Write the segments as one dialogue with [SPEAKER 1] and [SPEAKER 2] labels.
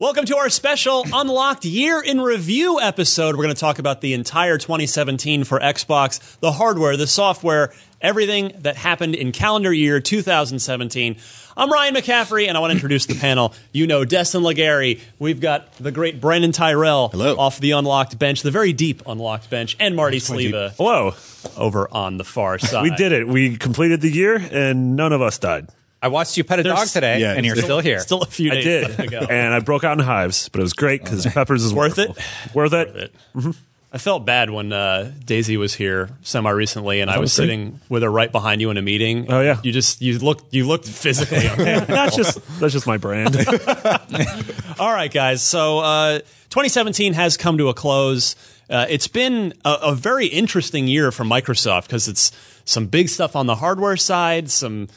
[SPEAKER 1] Welcome to our special Unlocked Year in Review episode. We're going to talk about the entire 2017 for Xbox, the hardware, the software, everything that happened in calendar year 2017. I'm Ryan McCaffrey, and I want to introduce the panel. You know Destin Legarie. We've got the great Brandon Tyrell
[SPEAKER 2] Hello.
[SPEAKER 1] off the unlocked bench, the very deep unlocked bench, and Marty Sliva
[SPEAKER 3] Hello.
[SPEAKER 1] over on the far side.
[SPEAKER 3] We did it. We completed the year, and none of us died.
[SPEAKER 4] I watched you pet a
[SPEAKER 1] There's-
[SPEAKER 4] dog today,
[SPEAKER 2] yeah,
[SPEAKER 4] and you're
[SPEAKER 2] still-
[SPEAKER 4] still here.
[SPEAKER 1] Still a few
[SPEAKER 3] I
[SPEAKER 1] days
[SPEAKER 3] did,
[SPEAKER 1] left to go.
[SPEAKER 3] and I broke out in hives, but it was great because Peppers is
[SPEAKER 1] Worth it?
[SPEAKER 3] wonderful. Worth it.
[SPEAKER 1] it. I felt bad when uh, Daisy was here semi recently, and I was
[SPEAKER 3] Honestly?
[SPEAKER 1] sitting with her right behind you in a meeting.
[SPEAKER 3] Oh, yeah.
[SPEAKER 1] you just you looked you looked physically. uncomfortable.
[SPEAKER 3] That's just that's just my brand.
[SPEAKER 1] All right, guys. So uh, 2017 has come to a close. Uh, it's been a, a very interesting year for Microsoft because it's some big stuff on the hardware side, some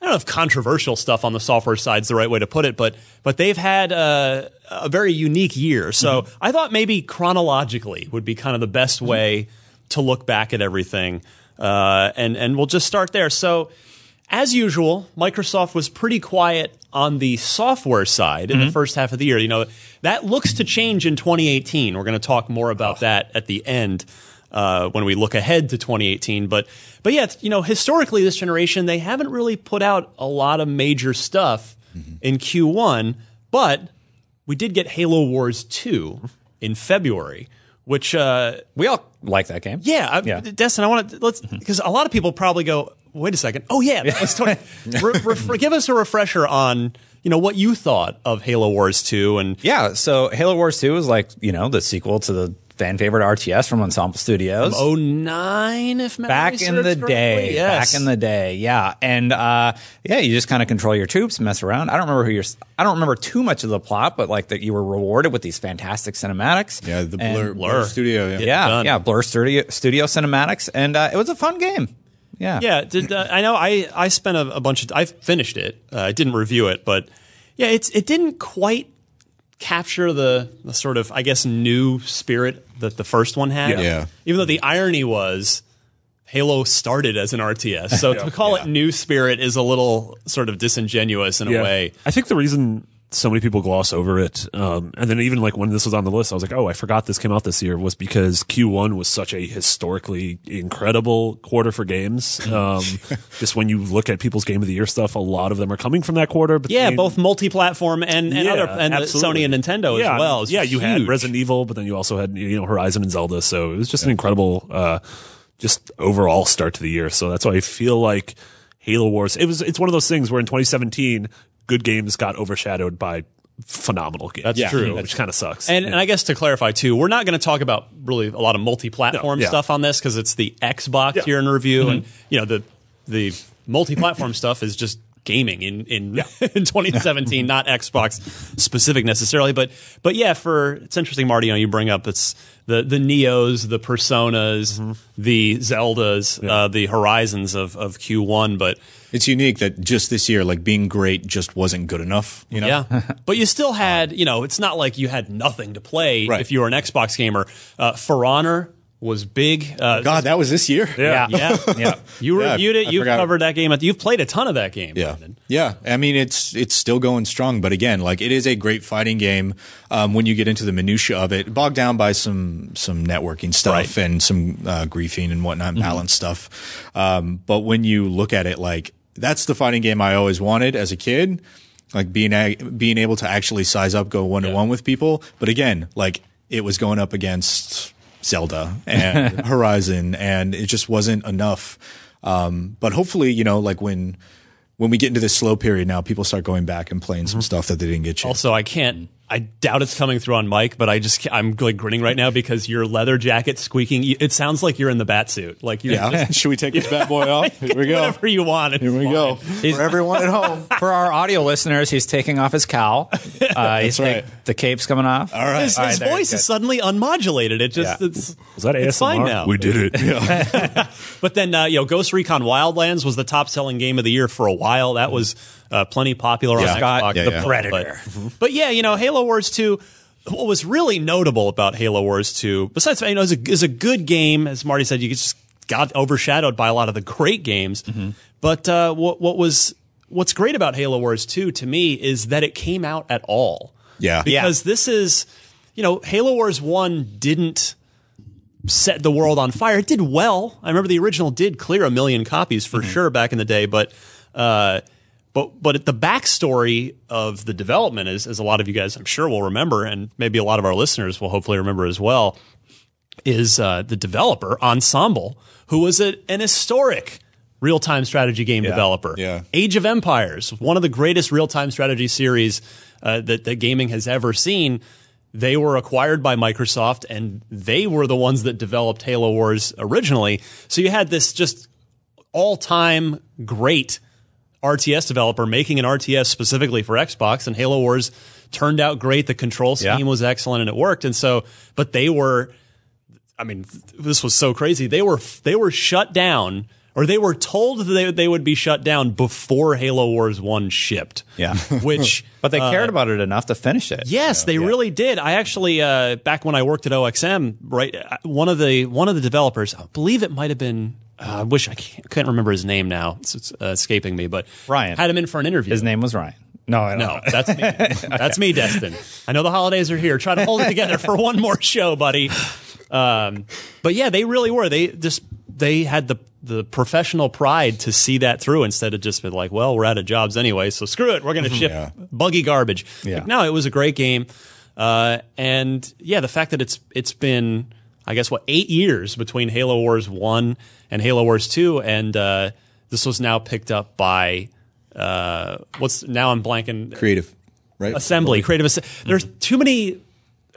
[SPEAKER 1] I don't know if controversial stuff on the software side is the right way to put it, but but they've had uh, a very unique year. So I thought maybe chronologically would be kind of the best way to look back at everything, uh, and and we'll just start there. So. As usual, Microsoft was pretty quiet on the software side in the first half of the year. You know, that looks to change in 2018. We're going to talk more about that at the end uh, when we look ahead to 2018. But but yeah, you know, historically, this generation they haven't really put out a lot of major stuff in Q1, but we did get Halo Wars 2 in February, which uh,
[SPEAKER 4] we all like that game.
[SPEAKER 1] yeah, I,
[SPEAKER 4] Yeah.
[SPEAKER 1] Destin, I want to let's because a lot of people probably go, wait a second, oh yeah, that was 20. re- re- give us a refresher on you know what you thought of Halo Wars 2 and
[SPEAKER 4] Yeah, so Halo Wars 2 is like, you know, the sequel to the fan favorite RTS from Ensemble Studios.
[SPEAKER 1] oh nine if memory
[SPEAKER 4] back in the
[SPEAKER 1] correctly.
[SPEAKER 4] day,
[SPEAKER 1] yes.
[SPEAKER 4] back in the day, yeah, and uh, yeah, you just kind of control your troops, mess around. I don't remember who you're. I don't remember too much of the plot, but like that you were rewarded with these fantastic cinematics.
[SPEAKER 2] Yeah, the
[SPEAKER 4] And-
[SPEAKER 2] Blur,
[SPEAKER 1] Blur.
[SPEAKER 2] Blur Studio. Yeah.
[SPEAKER 4] yeah, yeah, Blur Studio, Studio cinematics, and uh, it was a fun game. Yeah,
[SPEAKER 1] Yeah, did, uh, I know. I I spent a, a bunch of. I finished it. Uh, I didn't review it, but yeah, it's it didn't quite capture the, the sort of I guess new spirit that the first one had.
[SPEAKER 3] Yeah.
[SPEAKER 2] Yeah.
[SPEAKER 1] Even though the irony was. Halo started as an RTS, so to call it new spirit is a little sort of disingenuous in a way.
[SPEAKER 3] I think the reason so many people gloss over it, um, and then even like when this was on the list, I was like, oh, I forgot this came out this year, was because Q1 was such a historically incredible quarter for games. Um, just when you look at people's game of the year stuff, a lot of them are coming from that quarter. But
[SPEAKER 1] Yeah, both multi-platform and, and
[SPEAKER 3] Yeah,
[SPEAKER 1] other and
[SPEAKER 3] absolutely.
[SPEAKER 1] Sony and Nintendo
[SPEAKER 3] yeah,
[SPEAKER 1] as well. It's
[SPEAKER 3] Yeah, you had. Resident Evil, but then you also had you know Horizon and Zelda. So it was just an incredible, uh, just overall start to the year. So that's why I feel like Halo Wars. It was. It's one of those things where in 2017, good games got overshadowed by phenomenal games.
[SPEAKER 1] That's true.
[SPEAKER 3] which kind of sucks.
[SPEAKER 1] And, and I guess to clarify too, we're not going to talk about really a lot of multi-platform
[SPEAKER 3] No, yeah.
[SPEAKER 1] stuff on this because it's the Xbox
[SPEAKER 3] Yeah.
[SPEAKER 1] here in review, and you know the the multi-platform stuff is just gaming in in, in 2017, not Xbox specific necessarily. But but yeah, for it's interesting, Marty. You know, you bring up it's the the Niohs, the Personas, the Zeldas, uh, the Horizons of of Q1, but.
[SPEAKER 2] It's unique that just this year, like being great just wasn't good enough. You know?
[SPEAKER 1] Yeah, but you still had, you know, it's not like you had nothing to play
[SPEAKER 2] Right.
[SPEAKER 1] if you were an Xbox gamer. Uh, For Honor was big. Uh,
[SPEAKER 2] God, that was this year.
[SPEAKER 4] Yeah.
[SPEAKER 1] yeah,
[SPEAKER 4] yeah.
[SPEAKER 1] You
[SPEAKER 2] Yeah,
[SPEAKER 1] reviewed it.
[SPEAKER 2] I
[SPEAKER 1] You've
[SPEAKER 2] forgot.
[SPEAKER 1] covered that game. You've played a ton of that game.
[SPEAKER 2] Yeah,
[SPEAKER 1] Brandon.
[SPEAKER 2] yeah. I mean, it's it's still going strong, but again, like it is a great fighting game. Um, when you get into the minutia of it, bogged down by some some networking stuff
[SPEAKER 1] Right. Mm-hmm.
[SPEAKER 2] and some uh, griefing and whatnot, balance stuff. Um, but when you look at it, like that's the fighting game I always wanted as a kid. Like being a, being able to actually size up, go one to one with people. But again, like it was going up against Zelda and Horizon, and it just wasn't enough. Um, but hopefully, you know, like when when we get into this slow period now, people start going back and playing some stuff that they didn't get. Chance.
[SPEAKER 1] Also, I can't. I doubt it's coming through on mic, but I just I'm like grinning right now because your leather jacket squeaking. It sounds like you're in the bat suit. Like you're
[SPEAKER 2] yeah,
[SPEAKER 1] just
[SPEAKER 2] should we take this bad boy off? Here we go.
[SPEAKER 1] whatever you want. It's
[SPEAKER 2] Here we
[SPEAKER 1] fine.
[SPEAKER 2] go. For everyone at home.
[SPEAKER 4] For our audio listeners, he's taking off his cowl. Uh, he's
[SPEAKER 2] right.
[SPEAKER 4] take- the cape's coming off.
[SPEAKER 2] All right.
[SPEAKER 1] His, his
[SPEAKER 4] there,
[SPEAKER 1] voice is suddenly unmodulated. It just
[SPEAKER 4] Yeah.
[SPEAKER 1] it's
[SPEAKER 3] Was that ASMR?
[SPEAKER 1] It's fine now.
[SPEAKER 3] We did it.
[SPEAKER 1] But then, uh, you know, Ghost Recon Wildlands was the top selling game of the year for a while. That was uh, plenty popular
[SPEAKER 2] Yeah.
[SPEAKER 1] on
[SPEAKER 4] Scott,
[SPEAKER 1] Xbox.
[SPEAKER 2] Yeah,
[SPEAKER 4] the
[SPEAKER 2] yeah.
[SPEAKER 4] Predator.
[SPEAKER 1] But, but yeah, you know, Halo Wars 2, what was really notable about Halo Wars 2, besides, you know, is a, is a good game, as Marty said, you just got overshadowed by a lot of the great games. But uh, what, what was, what's great about Halo Wars 2 to me is that it came out at all.
[SPEAKER 2] Yeah.
[SPEAKER 1] Because this is, you know, Halo Wars 1 didn't set the world on fire. It did well. I remember the original did clear a million copies for sure back in the day, but uh, but but the backstory of the development is, as a lot of you guys I'm sure will remember, and maybe a lot of our listeners will hopefully remember as well, is uh, the developer Ensemble, who was a, an historic real time strategy game developer.
[SPEAKER 2] Yeah.
[SPEAKER 1] Age of Empires, one of the greatest real time strategy series uh, that, that gaming has ever seen. They were acquired by Microsoft and they were the ones that developed Halo Wars originally. So you had this just all time great RTS developer making an RTS specifically for Xbox, and Halo Wars turned out great. The control scheme
[SPEAKER 4] Yeah.
[SPEAKER 1] was excellent and it worked. And so, but they were, I mean, this was so crazy. They were they were shut down, or they were told that they, they would be shut down before Halo Wars One shipped.
[SPEAKER 4] Yeah.
[SPEAKER 1] which.
[SPEAKER 4] But they cared about it enough to finish it.
[SPEAKER 1] Yes, they really did. I actually, uh, back when I worked at OXM, right, uh, one of the one of the developers, I believe it might have been. Uh, I wish I can't, can't remember his name now. It's, it's uh, escaping me, but
[SPEAKER 4] Ryan.
[SPEAKER 1] had him in for an interview.
[SPEAKER 4] His name was Ryan. No, I don't
[SPEAKER 1] No,
[SPEAKER 4] know.
[SPEAKER 1] that's me. That's me, Destin. I know the holidays are here. Try to hold it together for one more show, buddy. Um, but yeah, they really were. They just they had the the professional pride to see that through instead of just been like, well, we're out of jobs anyway, so screw it. We're going to ship
[SPEAKER 2] Yeah.
[SPEAKER 1] buggy garbage.
[SPEAKER 4] Yeah.
[SPEAKER 1] Like, no, it was a great game, uh, and yeah, the fact that it's it's been I guess what eight years between Halo Wars one and Halo Wars two, and uh, this was now picked up by. Uh, what's now I'm blanking
[SPEAKER 2] Creative, right?
[SPEAKER 1] assembly, creative. Assemb- There's too many.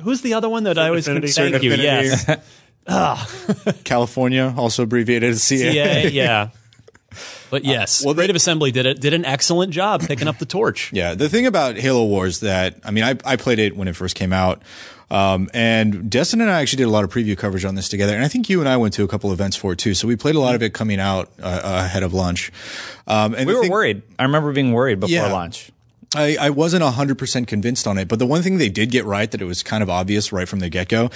[SPEAKER 1] Who's the other one that I always
[SPEAKER 3] Affinity.
[SPEAKER 1] thank
[SPEAKER 2] Certain
[SPEAKER 1] you?
[SPEAKER 2] Affinity.
[SPEAKER 1] Yes,
[SPEAKER 2] California, also abbreviated as CA.
[SPEAKER 1] yeah, yeah. But yes,
[SPEAKER 2] well, they-
[SPEAKER 1] Creative Assembly did it. Did an excellent job picking up the torch.
[SPEAKER 2] Yeah, the thing about Halo Wars that I mean, I, I played it when it first came out, um, and Destin and I actually did a lot of preview coverage on this together, and I think you and I went to a couple events for it too. So we played a lot of it coming out uh, ahead of launch. Um, and
[SPEAKER 4] We were
[SPEAKER 2] thing-
[SPEAKER 4] worried. I remember being worried before
[SPEAKER 2] Yeah.
[SPEAKER 4] launch.
[SPEAKER 2] I, I wasn't 100% convinced on it, but the one thing they did get right that it was kind of obvious right from the get go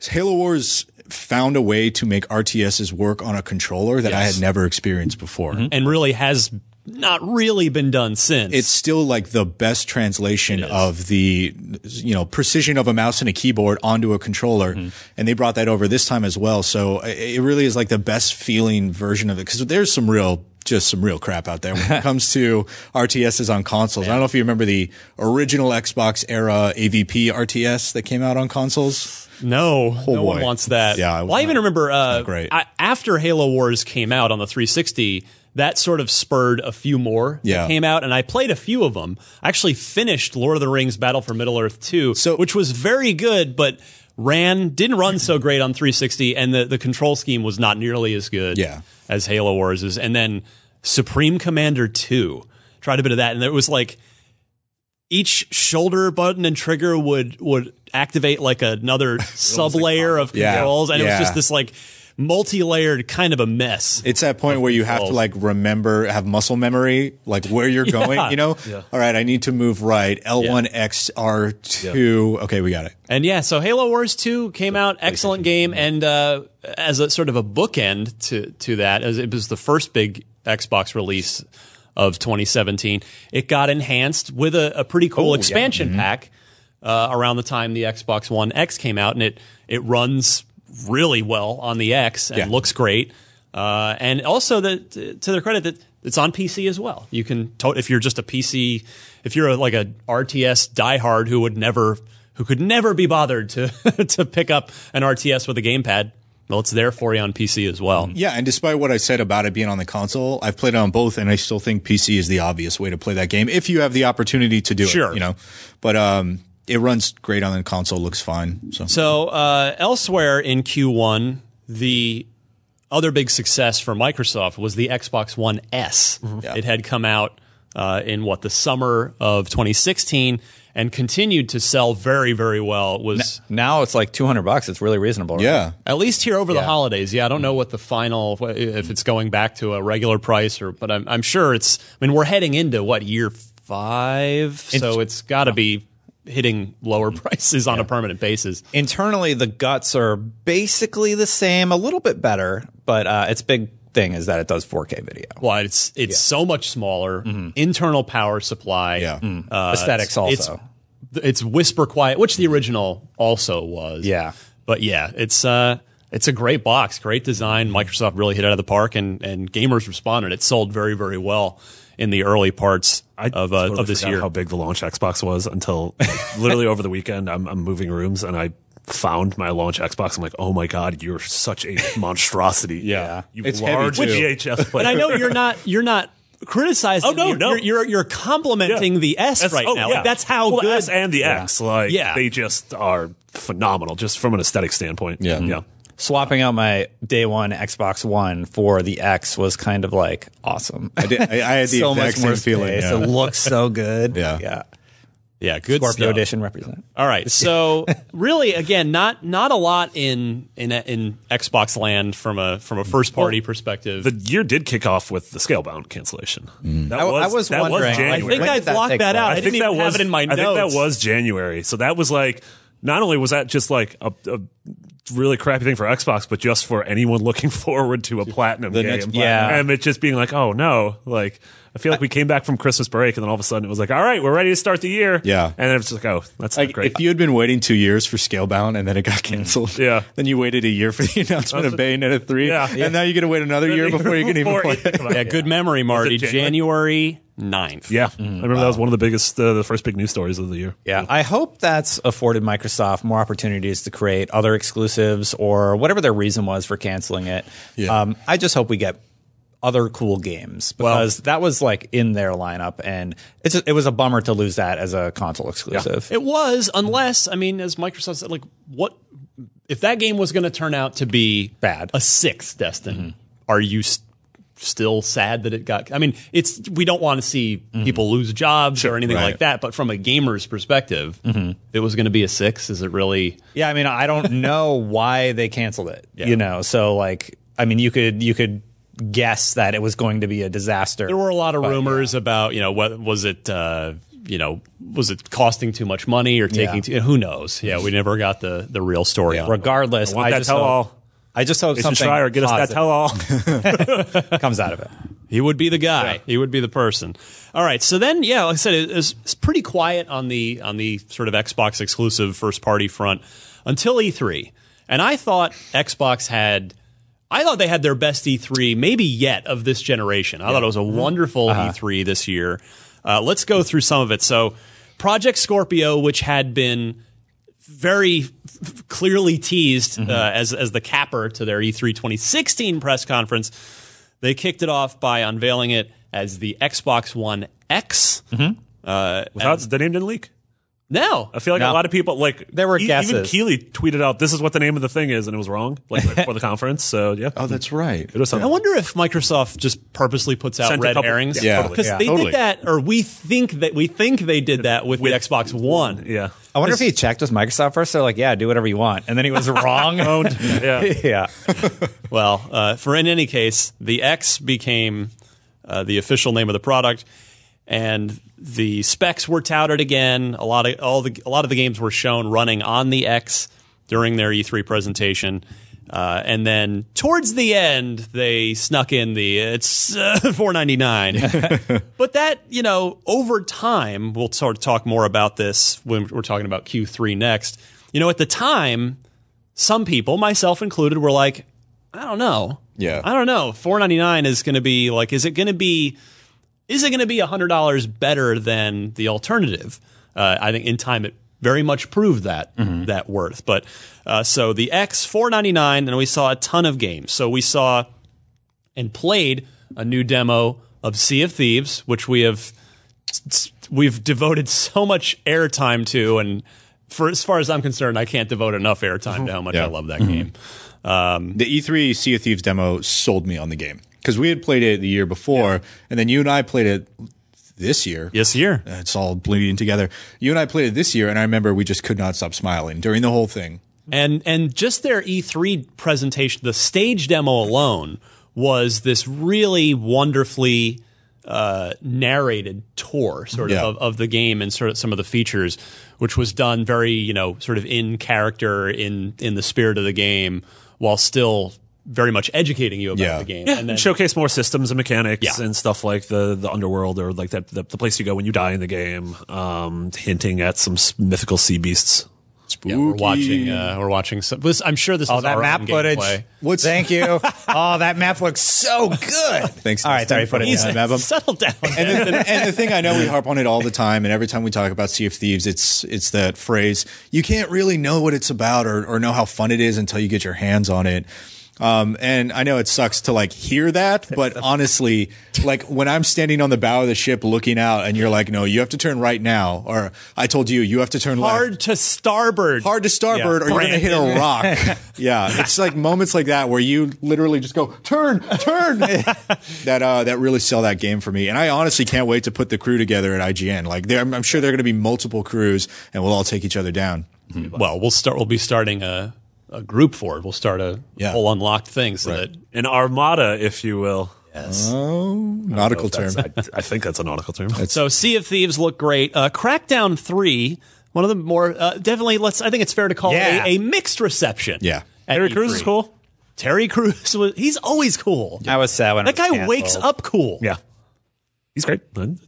[SPEAKER 2] is Halo Wars found a way to make RTSs work on a controller that I had never experienced before. Mm-hmm.
[SPEAKER 1] and really has not really been done since.
[SPEAKER 2] It's still like the best translation of the, you know, precision of a mouse and a keyboard onto a controller. Mm-hmm. And they brought that over this time as well. So it it really is like the best feeling version of it. Cause there's some real, just some real crap out there when it comes to RTSs on consoles. I don't know if you remember the original Xbox era AVP RTS that came out on consoles.
[SPEAKER 1] no, no one wants that.
[SPEAKER 2] Yeah, was
[SPEAKER 1] well, I even remember uh,
[SPEAKER 2] great.
[SPEAKER 1] I, after Halo Wars came out on the 360. That sort of spurred a few more
[SPEAKER 2] Yeah.
[SPEAKER 1] that came out, and I played a few of them. I actually finished Lord of the Rings: Battle for Middle Earth 2,
[SPEAKER 2] So-
[SPEAKER 1] which was very good, but ran didn't run so great on 360, and the, the control scheme was not nearly as good
[SPEAKER 2] Yeah.
[SPEAKER 1] as Halo Wars is. And then Supreme Commander 2 tried a bit of that, and it was like each shoulder button and trigger would would activate like another sub layer of
[SPEAKER 2] Yeah.
[SPEAKER 1] controls, and it was just this like multi-layered kind of a mess.
[SPEAKER 2] It's that point where you have to like remember, have muscle memory, like where you're going. You know, all right, I need to move right. L1 X R2. Okay, we got it.
[SPEAKER 1] And yeah, so Halo Wars 2 came out, excellent game, and uh, as a sort of a bookend to to that, as it was the first big Xbox release of 2017, it got enhanced with a, a pretty cool expansion pack uh, around the time the Xbox One X came out, and it it runs really well on the X and
[SPEAKER 2] Yeah.
[SPEAKER 1] looks great. Uh, and also, that to their credit, that it's on PC as well. You can to- if you're just a PC, if you're a, like a RTS diehard who would never, who could never be bothered to to pick up an RTS with a gamepad, well, it's there for you on PC as well.
[SPEAKER 2] Yeah, and despite what I said about it being on the console, I've played it on both, and I still think PC is the obvious way to play that game if you have the opportunity to do
[SPEAKER 1] Sure.
[SPEAKER 2] it. You know, but um, it runs great on the console, looks fine. So,
[SPEAKER 1] So uh, elsewhere in Q1, the other big success for Microsoft was the Xbox One S. It had come out uh, in what the summer of 2016 and continued to sell very, very well. It was
[SPEAKER 4] Now it's like 200 bucks. It's really reasonable. right?
[SPEAKER 2] yeah,
[SPEAKER 1] at least here over the holidays. Yeah, I don't know what the final if it's going back to a regular price or, but I'm, I'm sure it's. I mean, we're heading into what year five, so it's got to be hitting lower prices on a permanent basis.
[SPEAKER 4] Internally, the guts are basically the same, a little bit better, but uh, its big thing is that it does 4K video.
[SPEAKER 1] Well, it's it's so much smaller. Internal power supply.
[SPEAKER 2] Yeah.
[SPEAKER 1] Uh,
[SPEAKER 4] Aesthetics
[SPEAKER 1] it's-
[SPEAKER 4] also.
[SPEAKER 1] It's, it's whisper quiet, which the original also was.
[SPEAKER 4] Yeah.
[SPEAKER 1] But yeah, it's uh it's a great box, great design. Microsoft really hit out of the park, and and gamers responded. It sold very very well in the early parts
[SPEAKER 3] I
[SPEAKER 1] of uh,
[SPEAKER 3] totally
[SPEAKER 1] of this year.
[SPEAKER 3] how big the launch Xbox was until like, literally over the weekend. I'm, I'm moving rooms and I found my launch Xbox. I'm like, oh my god, you're such a monstrosity.
[SPEAKER 1] Yeah.
[SPEAKER 3] you
[SPEAKER 2] It's heavy,
[SPEAKER 3] large
[SPEAKER 2] too.
[SPEAKER 3] VHS player.
[SPEAKER 1] and I know you're not you're not criticizing.
[SPEAKER 3] Oh, no,
[SPEAKER 1] you're,
[SPEAKER 3] no.
[SPEAKER 1] You're, you're you're complimenting
[SPEAKER 3] Yeah.
[SPEAKER 1] the S
[SPEAKER 3] That's-
[SPEAKER 1] right
[SPEAKER 3] oh,
[SPEAKER 1] now.
[SPEAKER 3] yeah.
[SPEAKER 1] Like, that's how
[SPEAKER 3] well,
[SPEAKER 1] good.
[SPEAKER 3] the S and the X, like
[SPEAKER 1] Yeah.
[SPEAKER 3] they just are phenomenal, just from an aesthetic standpoint.
[SPEAKER 2] Yeah.
[SPEAKER 3] yeah.
[SPEAKER 4] Swapping out my day one Xbox One for the X was kind of like awesome.
[SPEAKER 2] I, did, I, I had the
[SPEAKER 4] so
[SPEAKER 2] exact
[SPEAKER 4] much
[SPEAKER 2] same
[SPEAKER 4] more
[SPEAKER 2] feeling.
[SPEAKER 4] space.
[SPEAKER 2] yeah.
[SPEAKER 4] It looks so good.
[SPEAKER 2] Yeah.
[SPEAKER 4] yeah.
[SPEAKER 1] yeah, good
[SPEAKER 4] Scorpio
[SPEAKER 1] stuff.
[SPEAKER 4] Edition represent.
[SPEAKER 1] All right, so really, again, not not a lot in in in Xbox land from a from a first party perspective.
[SPEAKER 3] The year did kick off with the Scalebound cancellation. Mm. That
[SPEAKER 4] I- I was
[SPEAKER 3] that
[SPEAKER 4] wondering,
[SPEAKER 1] I
[SPEAKER 3] January.
[SPEAKER 1] think I
[SPEAKER 4] did that
[SPEAKER 1] blocked that out. I,
[SPEAKER 4] place?
[SPEAKER 1] didn't even have it in my
[SPEAKER 3] I
[SPEAKER 1] notes.
[SPEAKER 3] think that was January. So that was like, not only was that just like a, a really crappy thing for Xbox, but just for anyone looking forward to a platinum
[SPEAKER 2] The
[SPEAKER 3] game.
[SPEAKER 2] next
[SPEAKER 4] Yeah.
[SPEAKER 3] and it just being like, oh no, like I feel like we came back from Christmas break, and then all of a sudden it was like, all right, we're ready to start the year.
[SPEAKER 2] Yeah.
[SPEAKER 3] and then it's like, oh, that's not
[SPEAKER 2] Like,
[SPEAKER 3] great.
[SPEAKER 2] if you had been waiting two years for Scalebound and then it got canceled,
[SPEAKER 3] Yeah.
[SPEAKER 2] then you waited a year for the announcement of Bayonetta 3,
[SPEAKER 3] Yeah.
[SPEAKER 2] and now you got to wait another year before you can even play
[SPEAKER 3] it can
[SPEAKER 2] it.
[SPEAKER 3] come out.
[SPEAKER 1] yeah, good memory, Marty.
[SPEAKER 3] January?
[SPEAKER 1] January 9th.
[SPEAKER 3] yeah, I remember that was one of the biggest, uh, the first big news stories of the year.
[SPEAKER 4] Yeah, I hope that's afforded Microsoft more opportunities to create other exclusives or whatever their reason was for canceling it.
[SPEAKER 2] Yeah.
[SPEAKER 4] Um, I just hope we get other cool games because that was like in their lineup, and it's it was a bummer to lose that as a console exclusive.
[SPEAKER 1] It was, unless I mean, as Microsoft said, like what if that game was going to turn out to be
[SPEAKER 4] Bad.
[SPEAKER 1] a sixth Destin? Are you s still sad that it got? I mean, it's we don't want to see people lose jobs or anything
[SPEAKER 2] right.
[SPEAKER 1] like that. But from a gamer's perspective, if it was going to be a six, is it really?
[SPEAKER 4] Yeah, I mean, I don't know why they canceled it. You know, so like, I mean, you could you could guess that it was going to be a disaster.
[SPEAKER 1] There were a lot of rumors about you know what was it. Uh, you know, was it costing too much money or taking?
[SPEAKER 4] Yeah.
[SPEAKER 1] Too, who knows? Yeah, we never got the the real story. on it.
[SPEAKER 4] Regardless,
[SPEAKER 3] I want
[SPEAKER 4] I
[SPEAKER 3] that
[SPEAKER 4] just
[SPEAKER 3] tell all.
[SPEAKER 4] I just hope
[SPEAKER 3] Jason
[SPEAKER 4] something
[SPEAKER 3] Schreier, get us that tell all.
[SPEAKER 4] comes out of it.
[SPEAKER 1] He would be the guy. He would be the person. All right. So then, yeah, like I said, it, it's, it's pretty quiet on the on the sort of Xbox exclusive first party front until E3, and I thought Xbox had. I thought they had their best E3 maybe yet of this generation. I thought it was a wonderful E3 this year. Uh, let's go through some of it. So, Project Scorpio, which had been very clearly teased mm-hmm. uh, as as the capper to their E E3 2016 press conference. They kicked it off by unveiling it as the Xbox One X. Mm-hmm.
[SPEAKER 3] Uh, Without, the name didn't leak.
[SPEAKER 1] No.
[SPEAKER 3] I feel like
[SPEAKER 4] No.
[SPEAKER 3] a lot of people like
[SPEAKER 4] There were
[SPEAKER 3] e- Even
[SPEAKER 4] guesses.
[SPEAKER 3] Keighley tweeted out, "This is what the name of the thing is," and it was wrong, like right before the conference. So yeah,
[SPEAKER 2] Oh, that's right.
[SPEAKER 3] it was something.
[SPEAKER 1] I wonder if Microsoft just purposely puts out
[SPEAKER 3] Sent
[SPEAKER 1] red
[SPEAKER 3] couple-
[SPEAKER 1] herrings.
[SPEAKER 3] yeah,
[SPEAKER 1] because
[SPEAKER 4] Yeah.
[SPEAKER 1] they
[SPEAKER 2] Totally.
[SPEAKER 1] did that, or we think that we think they did that with, the Xbox One.
[SPEAKER 3] yeah,
[SPEAKER 4] I wonder if he checked with Microsoft first. They're like, yeah, do whatever you want, and then he was wrong.
[SPEAKER 3] yeah.
[SPEAKER 4] yeah.
[SPEAKER 1] Well, uh, for in any case, the X became uh, the official name of the product, and the specs were touted again. A lot of all the a lot of the games were shown running on the X during their E3 presentation. Uh, and then towards the end, they snuck in the it's uh, four ninety nine. but that you know, over time, we'll sort of talk more about this when we're talking about Q3 next. You know, at the time, some people, myself included, were like, I don't know.
[SPEAKER 2] Yeah.
[SPEAKER 1] I don't know. Four ninety nine is going to be like, is it going to be, is it going to be hundred dollars better than the alternative? Uh, I think in time it very much proved that that worth. But uh, so the X four ninety nine, and we saw a ton of games. So we saw and played a new demo of Sea of Thieves, which we have we've devoted so much airtime to, and for as far as I'm concerned, I can't devote enough airtime to how much
[SPEAKER 2] Yeah.
[SPEAKER 1] I love that game.
[SPEAKER 2] The E3 Sea of Thieves demo sold me on the game because we had played it the year before, and then you and I played it this year.
[SPEAKER 1] Yes, year.
[SPEAKER 2] It's all bleeding together. You and I played it this year, and I remember we just could not stop smiling during the whole thing.
[SPEAKER 1] And and just their E3 presentation, the stage demo alone was this really wonderfully uh, narrated tour, sort
[SPEAKER 2] Yeah.
[SPEAKER 1] of, of of the game and sort of some of the features, which was done very you know sort of in character, in in the spirit of the game, while still very much educating you about
[SPEAKER 2] Yeah.
[SPEAKER 1] the game.
[SPEAKER 3] Yeah,
[SPEAKER 1] and then
[SPEAKER 3] showcase more systems and mechanics
[SPEAKER 1] Yeah.
[SPEAKER 3] and stuff like the the underworld or like that the, the place you go when you die in the game, um, hinting at some mythical sea beasts.
[SPEAKER 1] yeah, we're watching. Uh, we're watching. Some, this, I'm sure this
[SPEAKER 4] Oh,
[SPEAKER 1] is
[SPEAKER 4] that
[SPEAKER 1] our
[SPEAKER 4] map
[SPEAKER 1] own
[SPEAKER 4] footage.
[SPEAKER 1] gameplay.
[SPEAKER 2] What's-
[SPEAKER 4] Thank you. oh, that map looks so good.
[SPEAKER 2] Thanks.
[SPEAKER 4] All right, sorry, put it
[SPEAKER 2] Easy,
[SPEAKER 4] down.
[SPEAKER 2] Mabum.
[SPEAKER 1] Settle down.
[SPEAKER 2] and, the, and the thing I know we harp on it all the time, and every time we talk about Sea of Thieves, it's it's that phrase you can't really know what it's about or, or know how fun it is until you get your hands on it. Um, and I know it sucks to like hear that, but honestly, like when I'm standing on the bow of the ship looking out, and you're like, "No, you have to turn right now," or I told you you have to turn left
[SPEAKER 1] hard to starboard.
[SPEAKER 2] hard to starboard or you're going to hit a rock. yeah, it's like moments like that where you literally just go turn, turn. that uh, that really sell that game for me, and I honestly can't wait to put the crew together at IGN. Like, there, I'm, I'm sure there are going to be multiple crews, and we'll all take each other down.
[SPEAKER 1] Well, we'll start. We'll be starting a, a group for it. We'll start a
[SPEAKER 2] Yeah.
[SPEAKER 1] whole unlocked thing so that
[SPEAKER 3] An armada, if you will.
[SPEAKER 2] Oh, nautical term.
[SPEAKER 3] I, I think that's a nautical term.
[SPEAKER 1] So Sea of Thieves look great. Uh, Crackdown three, one of the more uh, definitely. Let's. I think it's fair to call
[SPEAKER 4] Yeah.
[SPEAKER 1] it a, a mixed reception.
[SPEAKER 2] Yeah.
[SPEAKER 1] at
[SPEAKER 3] Terry Crews is cool.
[SPEAKER 1] Terry Crews was. He's always cool.
[SPEAKER 4] I was sad when
[SPEAKER 1] That
[SPEAKER 4] it was
[SPEAKER 1] guy wakes up cool.
[SPEAKER 3] Yeah, he's great.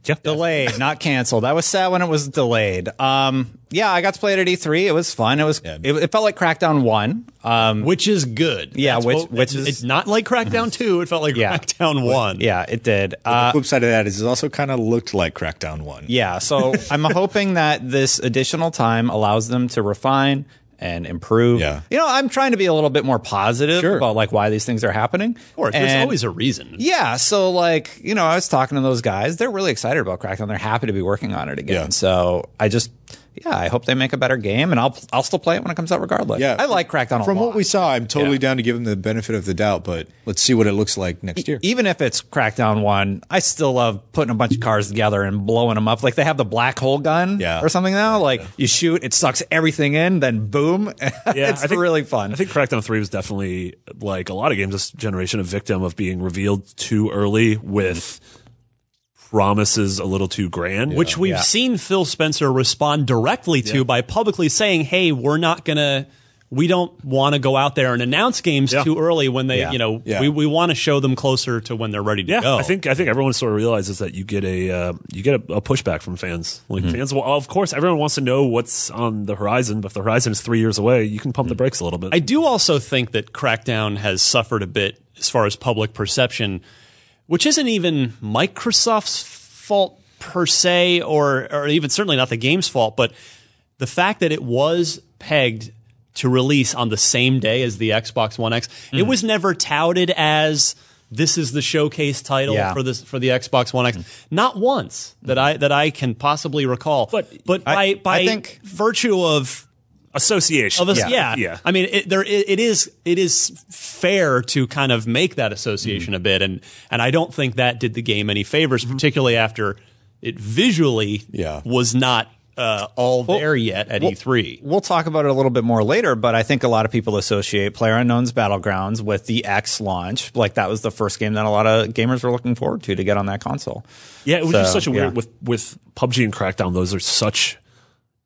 [SPEAKER 3] Yeah,
[SPEAKER 4] Delayed, not canceled. I was sad when it was delayed. Um, yeah, I got to play it at E3. It was fun. It was.
[SPEAKER 2] Yeah.
[SPEAKER 4] It, it felt like Crackdown One. Um,
[SPEAKER 1] Which is good.
[SPEAKER 4] Yeah,
[SPEAKER 1] That's
[SPEAKER 4] which-
[SPEAKER 1] what-
[SPEAKER 4] which
[SPEAKER 1] it's,
[SPEAKER 4] is-
[SPEAKER 1] it's not like Crackdown two. It felt like
[SPEAKER 4] Yeah.
[SPEAKER 1] Crackdown one.
[SPEAKER 4] yeah, it did. Uh,
[SPEAKER 2] the flip side of that is it also kind of looked like Crackdown One.
[SPEAKER 4] Yeah, so I'm hoping that this additional time allows them to refine and improve.
[SPEAKER 2] Yeah.
[SPEAKER 4] You know, I'm trying to be a little bit more positive
[SPEAKER 2] Sure.
[SPEAKER 4] about like why these things are happening.
[SPEAKER 1] Of course, there's always a reason.
[SPEAKER 4] Yeah, so like, you know, I was talking to those guys. They're really excited about Crackdown. They're happy to be working on it again.
[SPEAKER 2] Yeah.
[SPEAKER 4] So I just yeah, I hope they make a better game and I'll I'll still play it when it comes out regardless.
[SPEAKER 2] Yeah.
[SPEAKER 4] I like Crackdown a
[SPEAKER 2] From
[SPEAKER 4] lot.
[SPEAKER 2] what we saw, I'm totally
[SPEAKER 4] Yeah.
[SPEAKER 2] down to give them the benefit of the doubt, but let's see what it looks like next year.
[SPEAKER 4] even if it's Crackdown one, I still love putting a bunch of cars together and blowing them up. Like they have the black hole gun
[SPEAKER 2] Yeah.
[SPEAKER 4] or something now. Like you shoot, it sucks everything in, then boom.
[SPEAKER 3] yeah.
[SPEAKER 4] it's
[SPEAKER 3] I think,
[SPEAKER 4] really fun.
[SPEAKER 3] I think Crackdown Three was definitely like a lot of games this generation a victim of being revealed too early with promises a little too grand.
[SPEAKER 1] which we've
[SPEAKER 4] Yeah.
[SPEAKER 1] seen Phil Spencer respond directly to by publicly saying, "Hey, we're not gonna." We don't want to go out there and announce games
[SPEAKER 3] Yeah.
[SPEAKER 1] too early when they,
[SPEAKER 4] Yeah.
[SPEAKER 1] you know,
[SPEAKER 2] Yeah.
[SPEAKER 1] we, we want to show them closer to when they're ready to
[SPEAKER 3] Yeah,
[SPEAKER 1] go.
[SPEAKER 3] I think I think everyone sort of realizes that you get a uh, you get a, a pushback from fans. Like fans, will, of course, everyone wants to know what's on the horizon, but if the horizon is three years away, you can pump the brakes a little bit.
[SPEAKER 1] I do also think that Crackdown has suffered a bit as far as public perception, which isn't even Microsoft's fault per se, or or even certainly not the game's fault, but the fact that it was pegged to release on the same day as the Xbox One X, it mm. was never touted as this is the showcase title
[SPEAKER 4] Yeah.
[SPEAKER 1] for this for the Xbox One X. Mm. Not once that mm. I that I can possibly recall.
[SPEAKER 3] But
[SPEAKER 1] but by
[SPEAKER 4] I-
[SPEAKER 1] by
[SPEAKER 4] I think-
[SPEAKER 1] virtue of
[SPEAKER 3] Association.
[SPEAKER 4] Yeah.
[SPEAKER 1] yeah.
[SPEAKER 3] Yeah.
[SPEAKER 1] I mean, it, there it, it is it is fair to kind of make that association a bit, and and I don't think that did the game any favors, particularly after it visually
[SPEAKER 2] Yeah.
[SPEAKER 1] was not uh, all there yet at E E3.
[SPEAKER 4] We'll talk about it a little bit more later, but I think a lot of people associate PlayerUnknown's Battlegrounds with the X launch. Like that was the first game that a lot of gamers were looking forward to to get on that console.
[SPEAKER 3] Yeah, it was just such a weird
[SPEAKER 4] yeah.
[SPEAKER 3] with with PUBG and Crackdown. Those are such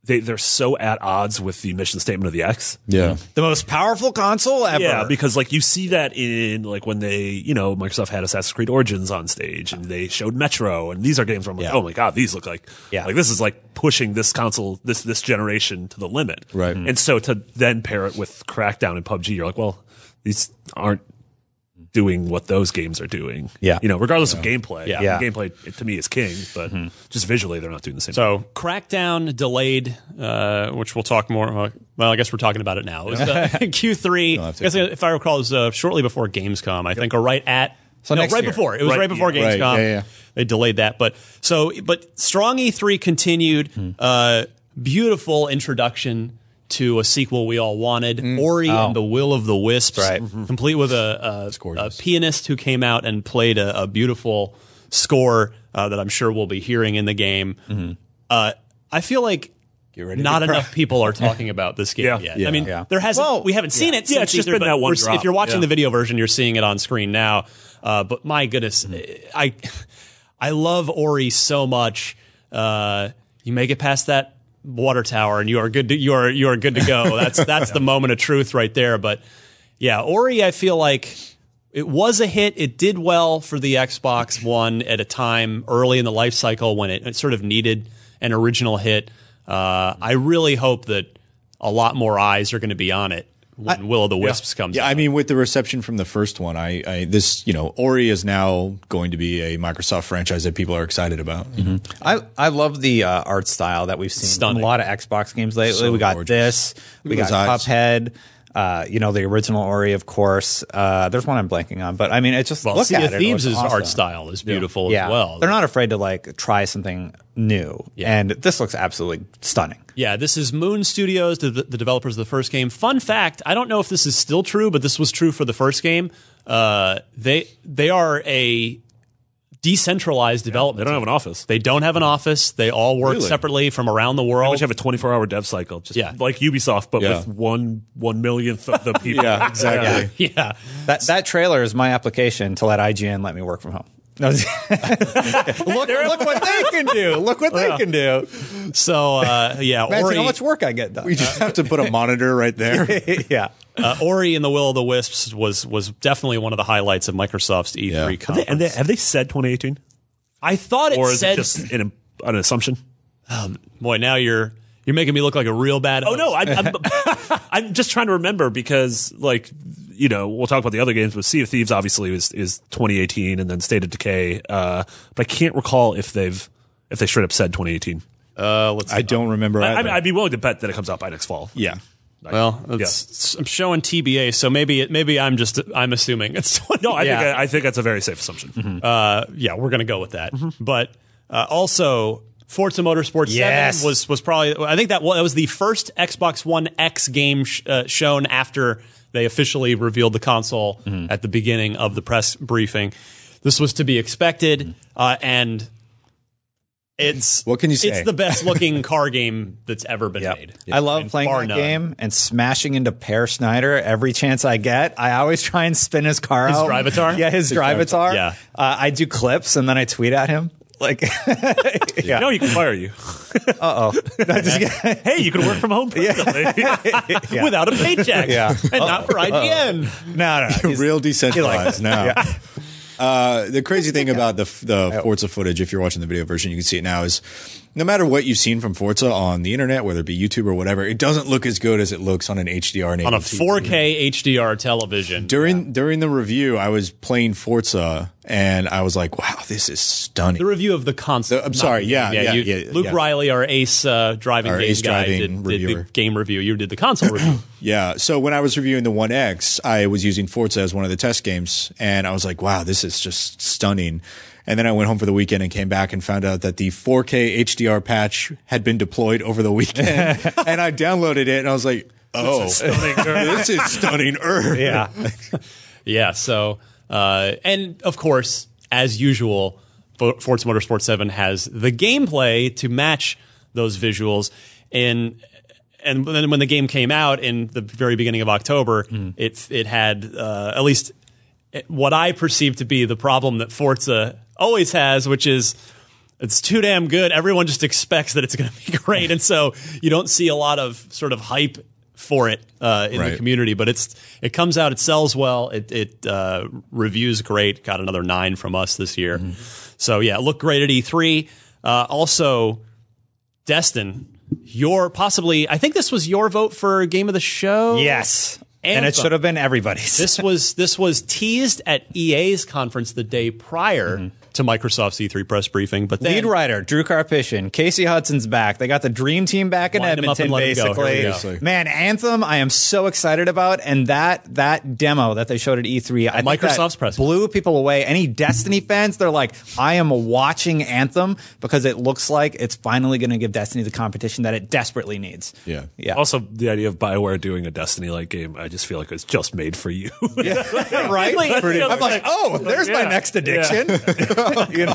[SPEAKER 3] they they're so at odds with the mission statement of the X.
[SPEAKER 2] Yeah.
[SPEAKER 4] The most powerful console ever.
[SPEAKER 3] Yeah, because like you see that in like when they you know Microsoft had Assassin's Creed Origins on stage and they showed Metro and these are games where I'm like
[SPEAKER 4] Yeah.
[SPEAKER 3] oh my god these look like
[SPEAKER 4] Yeah.
[SPEAKER 3] like this is like pushing this console this this generation to the limit
[SPEAKER 2] Right.
[SPEAKER 3] and so to then pair it with Crackdown and PUBG you're like well these aren't doing what those games are doing
[SPEAKER 4] Yeah.
[SPEAKER 3] you know regardless of gameplay
[SPEAKER 1] Yeah.
[SPEAKER 4] Yeah.
[SPEAKER 3] gameplay to me is king but just visually they're not doing the same
[SPEAKER 1] So Crackdown delayed, uh, which we'll talk more. Uh, well, I guess we're talking about it now. It was uh, Q3. I
[SPEAKER 2] have to-
[SPEAKER 1] guess if I recall, it was uh, shortly before Gamescom. I think, or right at.
[SPEAKER 4] So
[SPEAKER 1] no,
[SPEAKER 4] next
[SPEAKER 1] right
[SPEAKER 4] year.
[SPEAKER 1] before. It was right,
[SPEAKER 3] Right,
[SPEAKER 1] before
[SPEAKER 3] yeah.
[SPEAKER 1] Gamescom.
[SPEAKER 2] Right, yeah, yeah.
[SPEAKER 1] They delayed that, but so but strong E3 continued.
[SPEAKER 4] Hmm.
[SPEAKER 1] Uh, beautiful introduction to a sequel we all wanted,
[SPEAKER 4] Hmm.
[SPEAKER 1] Ori
[SPEAKER 4] Oh.
[SPEAKER 1] and the Will of the Wisps,
[SPEAKER 4] Right.
[SPEAKER 1] complete with a, a, a pianist who came out and played a, a beautiful score uh, that I'm sure we'll be hearing in the game.
[SPEAKER 4] Mm-hmm.
[SPEAKER 1] Uh, I feel like not enough people are talking about this game
[SPEAKER 3] Yeah.
[SPEAKER 1] yet.
[SPEAKER 2] Yeah.
[SPEAKER 1] I mean,
[SPEAKER 4] Yeah.
[SPEAKER 1] there hasn't.
[SPEAKER 4] Well,
[SPEAKER 1] we haven't seen it.
[SPEAKER 3] Yeah, it's just
[SPEAKER 1] E3,
[SPEAKER 3] been that one.
[SPEAKER 1] If you're watching the video version, you're seeing it on screen now. Uh, but my goodness, I I love Ori so much. Uh, you make it past that water tower, and you are good. To, you are you are good to go. That's that's the moment of truth right there. But yeah, Ori, I feel like it was a hit. It did well for the Xbox One at a time early in the life cycle when it, it sort of needed an original hit. Uh, I really hope that a lot more eyes are going to be on it when Will of the Wisps comes.
[SPEAKER 2] Yeah,
[SPEAKER 1] out.
[SPEAKER 2] I mean, with the reception from the first one, I, I this you know, Ori is now going to be a Microsoft franchise that people are excited about.
[SPEAKER 4] I, I love the uh, art style that we've seen
[SPEAKER 1] Stunning.
[SPEAKER 4] in a lot of Xbox games lately.
[SPEAKER 2] So
[SPEAKER 4] we got
[SPEAKER 2] gorgeous.
[SPEAKER 4] this, we got
[SPEAKER 2] his eyes.
[SPEAKER 4] Cuphead, uh, you know, the original Ori, of course. Uh, there's one I'm blanking on, but I mean, it just
[SPEAKER 1] well,
[SPEAKER 4] look
[SPEAKER 1] Sea
[SPEAKER 4] at
[SPEAKER 1] of
[SPEAKER 4] it. it looks
[SPEAKER 1] art style is beautiful
[SPEAKER 4] Yeah,
[SPEAKER 1] as well.
[SPEAKER 4] they're not afraid to like try something new,
[SPEAKER 1] Yeah.
[SPEAKER 4] and this looks absolutely stunning.
[SPEAKER 1] Yeah, this is Moon Studios, the, the developers of the first game. Fun fact: I don't know if this is still true, but this was true for the first game. Uh, they they are a decentralized development.
[SPEAKER 3] they don't have an office
[SPEAKER 1] They don't have an office. They all work
[SPEAKER 2] Really?
[SPEAKER 1] separately from around the world.
[SPEAKER 3] which have a 24 hour dev cycle just
[SPEAKER 1] Yeah.
[SPEAKER 3] like Ubisoft but
[SPEAKER 2] Yeah.
[SPEAKER 3] with one one millionth of the people
[SPEAKER 2] Yeah, exactly.
[SPEAKER 1] yeah,
[SPEAKER 4] That that trailer is my application to let IGN let me work from home. No, look, look what they can do. Look what they can do.
[SPEAKER 1] so uh, yeah,
[SPEAKER 4] Imagine
[SPEAKER 1] Ori,
[SPEAKER 4] how much work I get done.
[SPEAKER 2] We just have to put a monitor right there.
[SPEAKER 4] yeah.
[SPEAKER 1] uh, Ori and the Will of the Wisps was was definitely one of the highlights of Microsoft's E3
[SPEAKER 2] Yeah. Have they-
[SPEAKER 1] conference.
[SPEAKER 3] and they, have they said 2018
[SPEAKER 1] I thought it
[SPEAKER 3] or is
[SPEAKER 1] said,
[SPEAKER 3] it just an, an assumption
[SPEAKER 1] boy, now you're you're making me look like a real bad.
[SPEAKER 3] oh no. I, I'm, I'm just trying to remember because like you know we'll talk about the other games but Sea of Thieves obviously is, is 2018 and then State of Decay uh, but I can't recall if they've if they straight up said 2018
[SPEAKER 1] Uh, let's.
[SPEAKER 2] I don't remember.
[SPEAKER 3] I,
[SPEAKER 2] either.
[SPEAKER 3] I, I'd be willing to bet that it comes out by next fall
[SPEAKER 2] yeah.
[SPEAKER 1] Well, it's, I'm showing TBA, so maybe it, maybe I'm just I'm assuming it's 20.
[SPEAKER 3] no I
[SPEAKER 1] yeah.
[SPEAKER 3] think I, I think that's a very safe assumption
[SPEAKER 1] uh, yeah, we're gonna go with that. But uh, also, Forza Motorsport
[SPEAKER 4] Yes.
[SPEAKER 1] 7 was was probably I think that was, that was the first Xbox One X game sh- uh, shown after they officially revealed the console at the beginning of the press briefing. This was to be expected, uh, and it's
[SPEAKER 2] What can you say?
[SPEAKER 1] It's the best looking car game that's ever been made.
[SPEAKER 4] I love
[SPEAKER 1] And
[SPEAKER 4] playing
[SPEAKER 1] bar
[SPEAKER 4] that
[SPEAKER 1] none.
[SPEAKER 4] game and smashing into Peer Schneider every chance I get. I always try and spin his car
[SPEAKER 1] His
[SPEAKER 4] out.
[SPEAKER 1] Drivatar?
[SPEAKER 4] Yeah, his Drivatar.
[SPEAKER 1] Yeah.
[SPEAKER 4] Uh, I do clips and then I tweet at him. Like, yeah.
[SPEAKER 3] no you can fire you
[SPEAKER 4] Uh oh.
[SPEAKER 3] hey you can work from home permanently.
[SPEAKER 1] without a paycheck,
[SPEAKER 4] Yeah.
[SPEAKER 1] and not for IGN.
[SPEAKER 4] no, no. he's-
[SPEAKER 2] real decentralized now. Uh, the crazy thing about the the Forza footage, if you're watching the video version, you can see it now. Is no matter what you've seen from Forza on the internet, whether it be YouTube or whatever, it doesn't look as good as it looks on an HDR
[SPEAKER 1] on a 4K HDR television.
[SPEAKER 2] During during the review, I was playing Forza and I was like, wow, this is stunning.
[SPEAKER 1] The review of the console.
[SPEAKER 2] I'm sorry,
[SPEAKER 1] the
[SPEAKER 2] yeah,
[SPEAKER 1] game.
[SPEAKER 2] yeah,
[SPEAKER 1] you-
[SPEAKER 2] yeah,
[SPEAKER 1] Luke
[SPEAKER 2] yeah.
[SPEAKER 1] Reilly, our ace uh, driving
[SPEAKER 2] Our
[SPEAKER 1] game
[SPEAKER 2] ace
[SPEAKER 1] guy,
[SPEAKER 2] driving
[SPEAKER 1] did, did the game review. You did the console review.
[SPEAKER 2] Yeah. So when I was reviewing the One X, I was using Forza as one of the test games, and I was like, "Wow, this is just stunning." And then I went home for the weekend and came back and found out that the 4K HDR patch had been deployed over the weekend, and I downloaded it, and I was like, "Oh, this is stunning." Earth.
[SPEAKER 4] Yeah.
[SPEAKER 1] Yeah. So, uh, and of course, as usual, Forza Motorsport 7 has the gameplay to match those visuals. And and then when the game came out in the very beginning of October, it it had uh, at least what I perceive to be the problem that Forza always has, which is it's too damn good. Everyone just expects that it's going to be great, and so you don't see a lot of sort of hype for it uh, in the community. But it's it comes out, it sells well, it it uh, reviews great. Got another nine from us this year. So yeah, it looked great at E3. Uh, also, Destin, your possibly I think this was your vote for game of the show.
[SPEAKER 4] Yes. And it should have been everybody's.
[SPEAKER 1] This was this was teased at EA's conference the day prior to Microsoft's E3 press briefing, but then
[SPEAKER 4] Lead writer Drew Karpyshyn, Casey Hudson's back. They got the dream team back in
[SPEAKER 1] Line 'em
[SPEAKER 4] Edmonton.
[SPEAKER 1] and let 'em go.
[SPEAKER 4] Basically,
[SPEAKER 1] Here we
[SPEAKER 2] go.
[SPEAKER 4] man, Anthem. I am so excited about, and that that demo that they showed at E3, I think
[SPEAKER 1] Microsoft's press.
[SPEAKER 4] blew people away. Any Destiny fans, they're like, I am watching Anthem because it looks like it's finally going to give Destiny the competition that it desperately needs.
[SPEAKER 2] Yeah.
[SPEAKER 4] yeah.
[SPEAKER 3] Also, the idea of Bioware doing a Destiny like game, I just feel like it's just made for you.
[SPEAKER 4] right?
[SPEAKER 1] Pretty
[SPEAKER 4] I'm like, oh, there's my
[SPEAKER 3] Yeah.
[SPEAKER 4] next addiction. you know?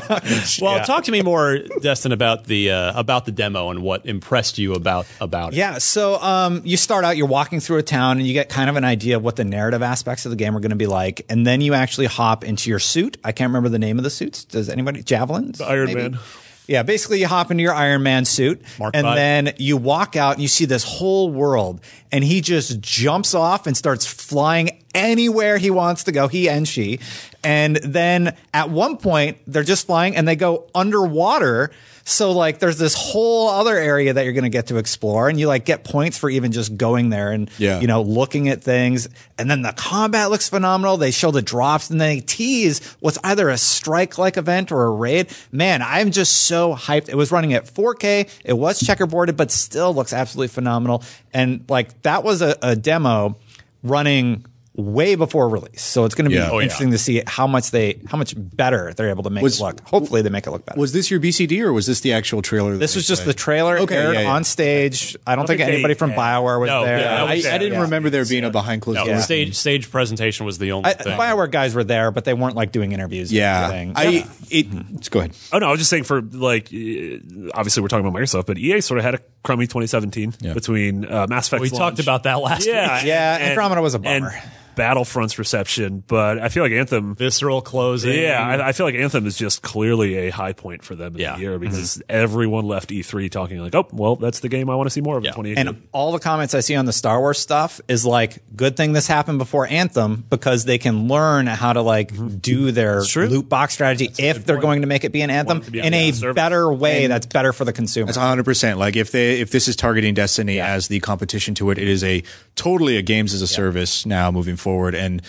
[SPEAKER 1] well,
[SPEAKER 4] Yeah.
[SPEAKER 1] talk to me more, Destin, about the uh, about the demo and what impressed you about about it.
[SPEAKER 4] Yeah, so um, you start out, you're walking through a town, and you get kind of an idea of what the narrative aspects of the game are going to be like, and then you actually hop into your suit. I can't remember the name of the suits. Does anybody? Javelins?
[SPEAKER 3] The Iron
[SPEAKER 4] maybe?
[SPEAKER 3] Man.
[SPEAKER 4] Yeah, basically you hop into your Iron Man suit,
[SPEAKER 1] Mark
[SPEAKER 4] and then you walk out and you see this whole world, and he just jumps off and starts flying anywhere he wants to go. He and she, and then at one point they're just flying and they go underwater. So like there's this whole other area that you're going to get to explore and you like get points for even just going there and
[SPEAKER 2] Yeah.
[SPEAKER 4] you know looking at things. And then the combat looks phenomenal. They show the drops and they tease what's either a strike like event or a raid. Man i'm just so hyped. It was running at 4k it was checkerboarded but still looks absolutely phenomenal. And like that was a, a demo running way before release so it's going to be
[SPEAKER 2] Yeah. Oh, yeah.
[SPEAKER 4] interesting to see how much they how much better they're able to make
[SPEAKER 2] Was-
[SPEAKER 4] it look hopefully they make it look better
[SPEAKER 2] Was this your BCD or was this the actual trailer?
[SPEAKER 4] this was just
[SPEAKER 2] played?
[SPEAKER 4] the trailer
[SPEAKER 2] Okay,
[SPEAKER 4] aired
[SPEAKER 2] yeah, yeah.
[SPEAKER 4] on stage. I don't, think,
[SPEAKER 3] think they-
[SPEAKER 4] anybody from
[SPEAKER 3] yeah.
[SPEAKER 4] Bioware was
[SPEAKER 1] No,
[SPEAKER 4] there.
[SPEAKER 1] yeah,
[SPEAKER 2] I, I didn't
[SPEAKER 4] Yeah.
[SPEAKER 2] remember there being a behind closed
[SPEAKER 1] No,
[SPEAKER 2] doors.
[SPEAKER 1] stage stage presentation was the only
[SPEAKER 4] I,
[SPEAKER 1] thing.
[SPEAKER 4] Bioware guys were there, but they weren't like doing interviews. and
[SPEAKER 2] Yeah,
[SPEAKER 4] everything.
[SPEAKER 2] I it. Let's go ahead.
[SPEAKER 3] Oh no, I was just saying for like, obviously we're talking about Microsoft, but EA sort of had a crummy 2017
[SPEAKER 2] Yeah.
[SPEAKER 3] between uh, Mass Effect.
[SPEAKER 1] And We talked about that last
[SPEAKER 3] yeah,
[SPEAKER 1] week.
[SPEAKER 4] Yeah, Andromeda was a bummer.
[SPEAKER 3] And Battlefront's reception, but I feel like Anthem.
[SPEAKER 1] Visceral closing.
[SPEAKER 3] Yeah, I, I feel like Anthem is just clearly a high point for them in
[SPEAKER 1] Yeah.
[SPEAKER 3] the year because mm-hmm. everyone left E3 talking like, "Oh, well, that's the game I want to see more of
[SPEAKER 1] Yeah.
[SPEAKER 3] in 2018."
[SPEAKER 4] and all the comments I see on the Star Wars stuff is like, good thing this happened before Anthem because they can learn how to like mm-hmm. do their loot box strategy if they're going to make it be an Anthem
[SPEAKER 3] be
[SPEAKER 4] in
[SPEAKER 3] a
[SPEAKER 4] a
[SPEAKER 3] service.
[SPEAKER 4] better way that's better for the consumer.
[SPEAKER 2] That's 100. percent Like if they if this is targeting Destiny as the competition to it, it is a totally a games as a service now moving forward, and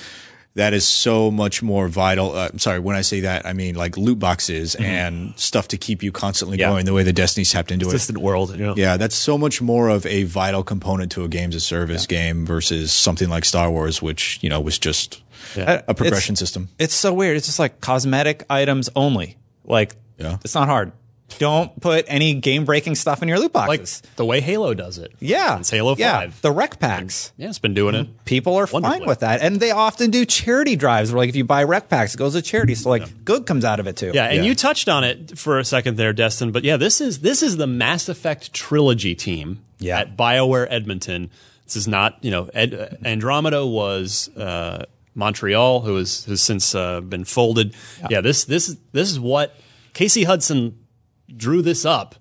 [SPEAKER 2] that is so much more vital. Uh, I'm sorry, when I say that, I mean like loot boxes and stuff to keep you constantly
[SPEAKER 4] Yeah.
[SPEAKER 2] going. The way the Destiny's tapped into it.
[SPEAKER 3] distant world. You know?
[SPEAKER 2] Yeah, that's so much more of a vital component to a games as service game versus something like Star Wars, which you know was just
[SPEAKER 4] Uh,
[SPEAKER 2] a progression
[SPEAKER 4] it's-
[SPEAKER 2] system.
[SPEAKER 4] It's so weird. It's just like cosmetic items only. Like,
[SPEAKER 2] Yeah.
[SPEAKER 4] it's not hard. Don't put any game breaking stuff in your loot
[SPEAKER 1] like
[SPEAKER 4] boxes.
[SPEAKER 1] the way Halo does it.
[SPEAKER 4] yeah,
[SPEAKER 1] Since Halo
[SPEAKER 4] yeah,
[SPEAKER 1] 5.
[SPEAKER 4] the rec packs.
[SPEAKER 1] Yeah, it's been doing it.
[SPEAKER 4] people are fine with that. And they often do charity drives where like if you buy rec packs, it goes to charity. So like good comes out of it too.
[SPEAKER 1] Yeah, and
[SPEAKER 2] Yeah.
[SPEAKER 1] you touched on it for a second there, Destin. But yeah, this is this is the Mass Effect trilogy team
[SPEAKER 4] Yeah.
[SPEAKER 1] at BioWare Edmonton. This is not you know Ed, Andromeda was uh, Montreal, who has has since uh, been folded. Yeah. this this is this is what Casey Hudson drew this up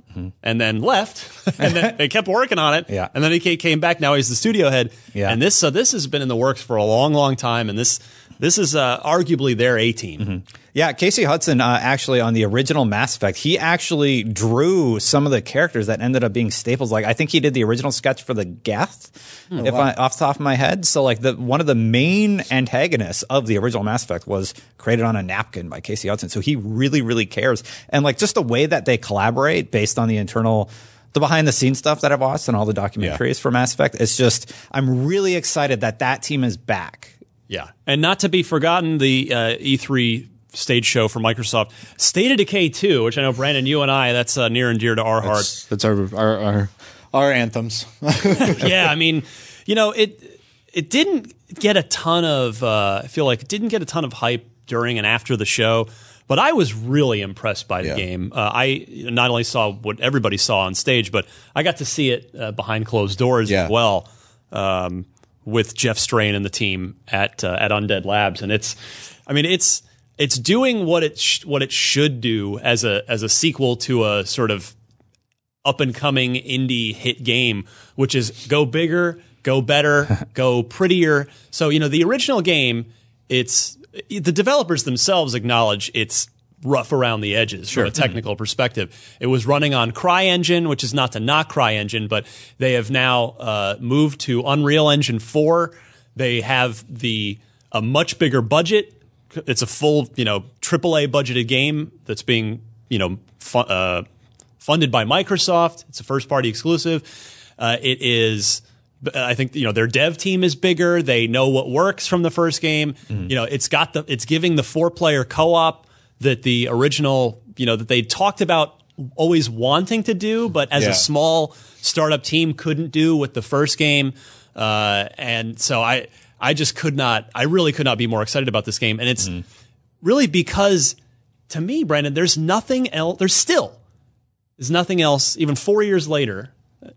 [SPEAKER 1] and then left, and then they kept working on it.
[SPEAKER 4] Mm-hmm. Yeah.
[SPEAKER 1] and then he came back. Now he's the studio head.
[SPEAKER 4] Yeah.
[SPEAKER 1] and this so this has been in the works for a long, long time, and this. This is uh, arguably their A team.
[SPEAKER 4] Mm-hmm. Yeah, Casey Hudson uh, actually on the original Mass Effect, he actually drew some of the characters that ended up being staples. Like I think he did the original sketch for the Geth, if I off the top of my head. So like the one of the main antagonists of the original Mass Effect was created on a napkin by Casey Hudson. So he really, really cares. And like just the way that they collaborate based on the internal the behind the scenes stuff that I've watched and all the documentaries for Mass Effect, it's just I'm really excited that that team is back.
[SPEAKER 1] Yeah, and not to be forgotten, the uh, E3 stage show for Microsoft, State of Decay 2, which I know Brandon, you and I, that's uh, near and dear to our hearts.
[SPEAKER 2] That's our our our, our anthems.
[SPEAKER 1] yeah, I mean, you know, it it didn't get a ton of uh, I feel like it didn't get a ton of hype during and after the show, but I was really impressed by the
[SPEAKER 2] Yeah.
[SPEAKER 1] game. Uh, I not only saw what everybody saw on stage, but I got to see it uh, behind closed doors
[SPEAKER 2] Yeah.
[SPEAKER 1] as well um, with Jeff Strain and the team at uh, at Undead Labs, and it's I mean it's it's doing what it sh- what it should do as a as a sequel to a sort of up and coming indie hit game, which is go bigger, go better, go prettier. So, you know, the original game, it's the developers themselves acknowledge it's rough around the edges from a technical perspective. It was running on CryEngine, which is not to knock CryEngine, but they have now uh, moved to Unreal Engine 4. They have the a much bigger budget. It's a full, you know, AAA budgeted game that's being, you know, fu- uh, funded by Microsoft. It's a first party exclusive. Uh, it is, I think, you know, their dev team is bigger. They know what works from the first game. You know, it's got the, it's giving the four player co op that the original, you know, that they talked about always wanting to do, but as
[SPEAKER 2] Yeah.
[SPEAKER 1] a small startup team couldn't do with the first game. Uh, and so I, I just could not, I really could not be more excited about this game. And it's really because to me, Brandon, there's nothing else, there's still, there's nothing else, even four years later,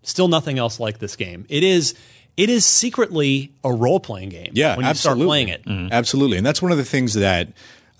[SPEAKER 1] still nothing else like this game. It is, it is secretly a role playing game.
[SPEAKER 2] Yeah,
[SPEAKER 1] when you
[SPEAKER 2] absolutely.
[SPEAKER 1] start playing it.
[SPEAKER 2] Absolutely. And that's one of the things that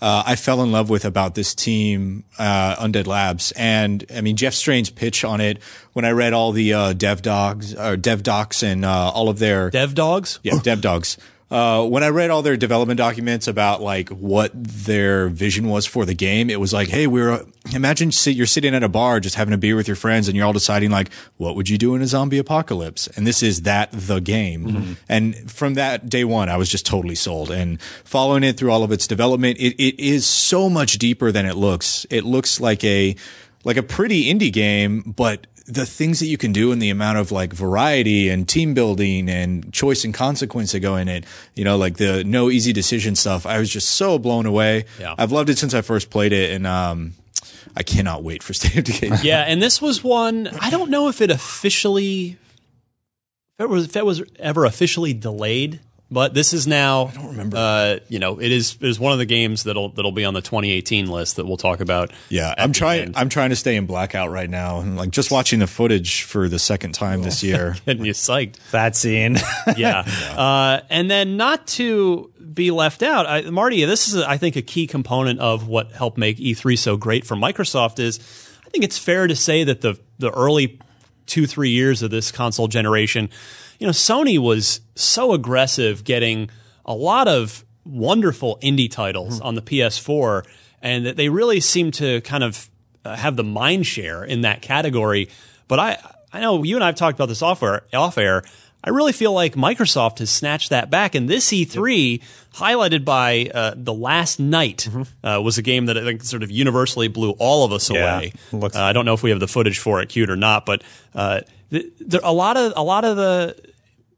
[SPEAKER 2] uh, I fell in love with about this team, uh, Undead Labs. And I mean, Jeff Strain's pitch on it, when I read all the uh, dev dogs or dev docs and uh, all of their
[SPEAKER 1] Dev dogs.
[SPEAKER 2] yeah, dev dogs. Uh, when I read all their development documents about like what their vision was for the game, it was like, hey, we're imagine you're sitting at a bar just having a beer with your friends, and you're all deciding like, what would you do in a zombie apocalypse? And this is that the game. And from that day one, I was just totally sold. And following it through all of its development, it, it is so much deeper than it looks. It looks like a like a pretty indie game, but the things that you can do and the amount of like variety and team building and choice and consequence that go in it, you know, like the no easy decision stuff. I was just so blown away.
[SPEAKER 1] Yeah.
[SPEAKER 2] I've loved it since I first played it and, um, I cannot wait for State of Decay.
[SPEAKER 1] Yeah, and this was one I don't know if it officially if it was if it was ever officially delayed, but this is now I don't
[SPEAKER 2] remember.
[SPEAKER 1] Uh, you know, it is it is one of the games that'll that'll be on the 2018 list that we'll talk about.
[SPEAKER 2] Yeah, I'm trying.
[SPEAKER 1] end.
[SPEAKER 2] I'm trying to stay in blackout right now, and like just watching the footage for the second time this year.
[SPEAKER 1] Getting you psyched.
[SPEAKER 4] That scene.
[SPEAKER 1] yeah. Uh, and then not to be left out, I, Marty, this is, I think, a key component of what helped make E3 so great for Microsoft is I think it's fair to say that the, the early two, three years of this console generation, you know, Sony was so aggressive getting a lot of wonderful indie titles on the PS4 and that they really seem to kind of uh, have the mind share in that category. But I, I know you and I have talked about this off air, off air. I really feel like Microsoft has snatched that back. And this E3, highlighted by uh, The Last Night, uh, was a game that I think sort of universally blew all of us
[SPEAKER 4] Yeah.
[SPEAKER 1] away. Uh, I don't know if we have the footage for it, cute or not, but uh, th- there, a lot of a lot of the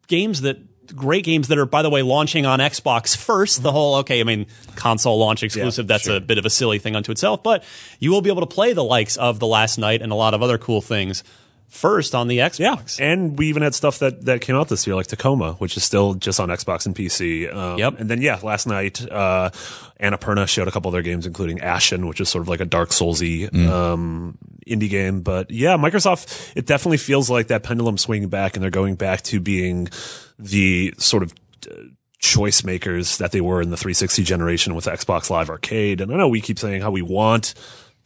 [SPEAKER 1] games that great games that are by the way launching on Xbox first the whole okay I mean console launch exclusive that's a bit of a silly thing unto itself but you will be able to play the likes of the last night and a lot of other cool things first on the Xbox
[SPEAKER 3] And we even had stuff that, that came out this year, like Tacoma, which is still just on Xbox and PC. Um,
[SPEAKER 1] Yep.
[SPEAKER 3] And then, yeah, last night, uh, Annapurna showed a couple other games, including Ashen, which is sort of like a Dark Soulsy um, indie game. But yeah, Microsoft, it definitely feels like that pendulum swinging back, and they're going back to being the sort of uh, choice makers that they were in the 360 generation with Xbox Live Arcade. And I know we keep saying how we want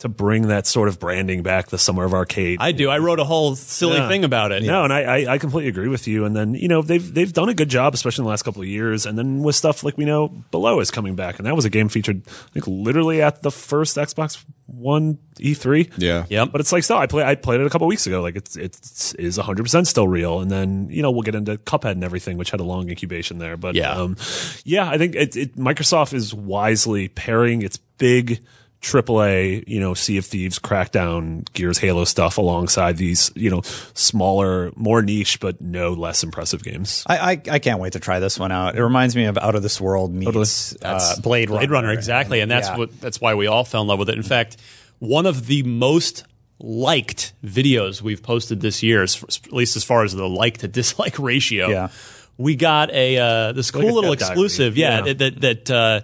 [SPEAKER 3] to bring that sort of branding back, the summer of arcade.
[SPEAKER 1] I do. I wrote a whole silly
[SPEAKER 3] Yeah.
[SPEAKER 1] thing about it.
[SPEAKER 3] No, and I, I, I completely agree with you. And then you know they've they've done a good job, especially in the last couple of years. And then with stuff like we know Below is coming back, and that was a game featured, I think, literally at the first Xbox One E3.
[SPEAKER 2] Yeah.
[SPEAKER 1] yeah.
[SPEAKER 3] But it's like still, I play I played it a couple weeks ago. Like it's it's is 100 percent still real. And then you know we'll get into Cuphead and everything, which had a long incubation there. But
[SPEAKER 1] Yeah.
[SPEAKER 3] um, yeah, I think it, it Microsoft is wisely pairing its big. AAA, you know, Sea of Thieves, Crackdown, Gears, Halo stuff alongside these, you know, smaller, more niche, but no less impressive games.
[SPEAKER 4] I, I I can't wait to try this one out. It reminds me of Out of This World meets uh, Blade Runner.
[SPEAKER 1] Blade Runner, exactly, and that's
[SPEAKER 4] Yeah.
[SPEAKER 1] what that's why we all fell in love with it. In fact, one of the most liked videos we've posted this year, at least as far as the like to dislike ratio.
[SPEAKER 4] Yeah.
[SPEAKER 1] we got a uh, this cool
[SPEAKER 3] a
[SPEAKER 1] little exclusive, yeah,
[SPEAKER 3] Yeah.
[SPEAKER 1] that that. Uh,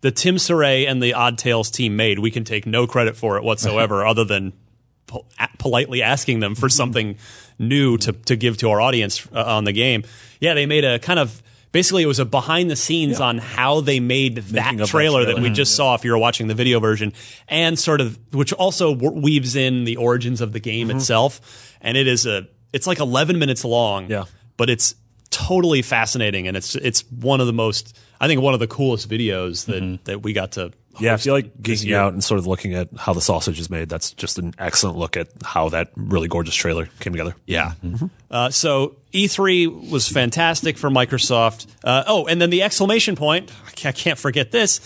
[SPEAKER 1] the Tim Soret and the Odd Tales team made. We can take no credit for it whatsoever, other than po- politely asking them for something new to, to give to our audience uh, on the game. Yeah, they made a kind of basically it was a behind the scenes on how they made that
[SPEAKER 3] of that
[SPEAKER 1] trailer that, we
[SPEAKER 3] trailer.
[SPEAKER 1] just saw if you were watching the video version, and sort of which also weaves in the origins of the game itself. And it is a it's like 11 minutes long.
[SPEAKER 3] Yeah.
[SPEAKER 1] but it's totally fascinating, and it's it's one of the most I think one of the coolest videos that that we got to.
[SPEAKER 3] Yeah, if you like geeking out and sort of looking at how the sausage is made, that's just an excellent look at how that really gorgeous trailer came together.
[SPEAKER 1] Yeah. Uh, so E3 was fantastic for Microsoft. Uh, oh, and then the exclamation point. I can't, I can't forget this.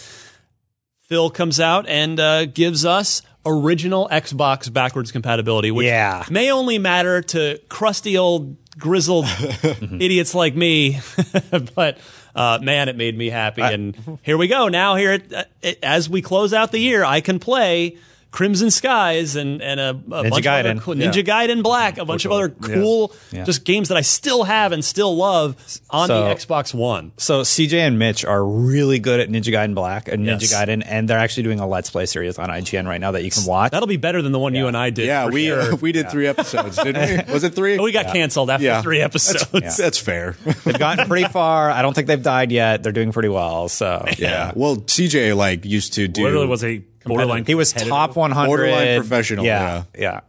[SPEAKER 1] Phil comes out and uh, gives us original Xbox backwards compatibility, which
[SPEAKER 4] Yeah.
[SPEAKER 1] may only matter to crusty old grizzled idiots like me, but uh, man, it made me happy. and here we go. Now here, it, it, as we close out the year, I can play. Crimson Skies and and a, a bunch of other
[SPEAKER 4] Gaiden.
[SPEAKER 1] cool, Ninja Gaiden Black, a bunch of other cool
[SPEAKER 4] Yeah.
[SPEAKER 1] just games that I still have and still love on
[SPEAKER 4] So-
[SPEAKER 1] the Xbox One.
[SPEAKER 4] So CJ and Mitch are really good at Ninja Gaiden Black and Ninja
[SPEAKER 1] Yes.
[SPEAKER 4] Gaiden, and they're actually doing a Let's Play series on IGN right now that you can watch.
[SPEAKER 1] That'll be better than the one you and I did.
[SPEAKER 2] Yeah, we uh,
[SPEAKER 1] sure.
[SPEAKER 2] we did three episodes, didn't we? Was it three?
[SPEAKER 1] we got canceled after
[SPEAKER 2] Yeah.
[SPEAKER 1] three episodes.
[SPEAKER 2] That's, that's fair.
[SPEAKER 4] They've gotten pretty far. I don't think they've died yet. They're doing pretty well. So
[SPEAKER 2] yeah. Well, CJ like used to do
[SPEAKER 3] Literally was a borderline.
[SPEAKER 4] he was top 100.
[SPEAKER 2] Borderline professional,
[SPEAKER 4] Yeah, yeah.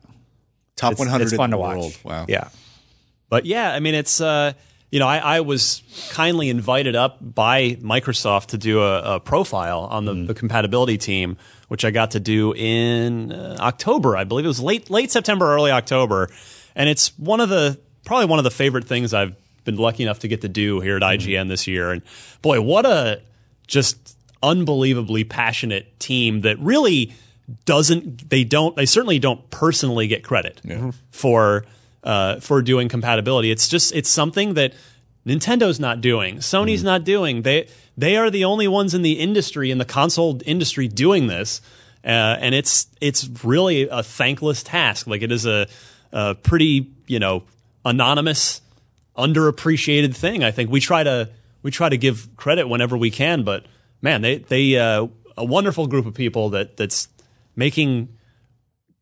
[SPEAKER 2] top
[SPEAKER 4] It's,
[SPEAKER 2] 100
[SPEAKER 4] it's fun
[SPEAKER 2] in
[SPEAKER 4] to
[SPEAKER 2] the
[SPEAKER 4] watch.
[SPEAKER 2] world. Wow.
[SPEAKER 4] Yeah.
[SPEAKER 1] But yeah, I mean, it's uh, you know, I, I was kindly invited up by Microsoft to do a, a profile on the, the compatibility team, which I got to do in uh, October, I believe it was late late September, early October, and it's one of the probably one of the favorite things I've been lucky enough to get to do here at IGN this year. And boy, what a just unbelievably passionate team that really doesn't they don't they certainly don't personally get credit for uh, for doing compatibility. It's just it's something that Nintendo's not doing, Sony's not doing. They they are the only ones in the industry in the console industry doing this, uh, and it's it's really a thankless task. Like it is a, a pretty you know anonymous underappreciated thing. I think we try to we try to give credit whenever we can, but man, they they uh, a wonderful group of people that that's making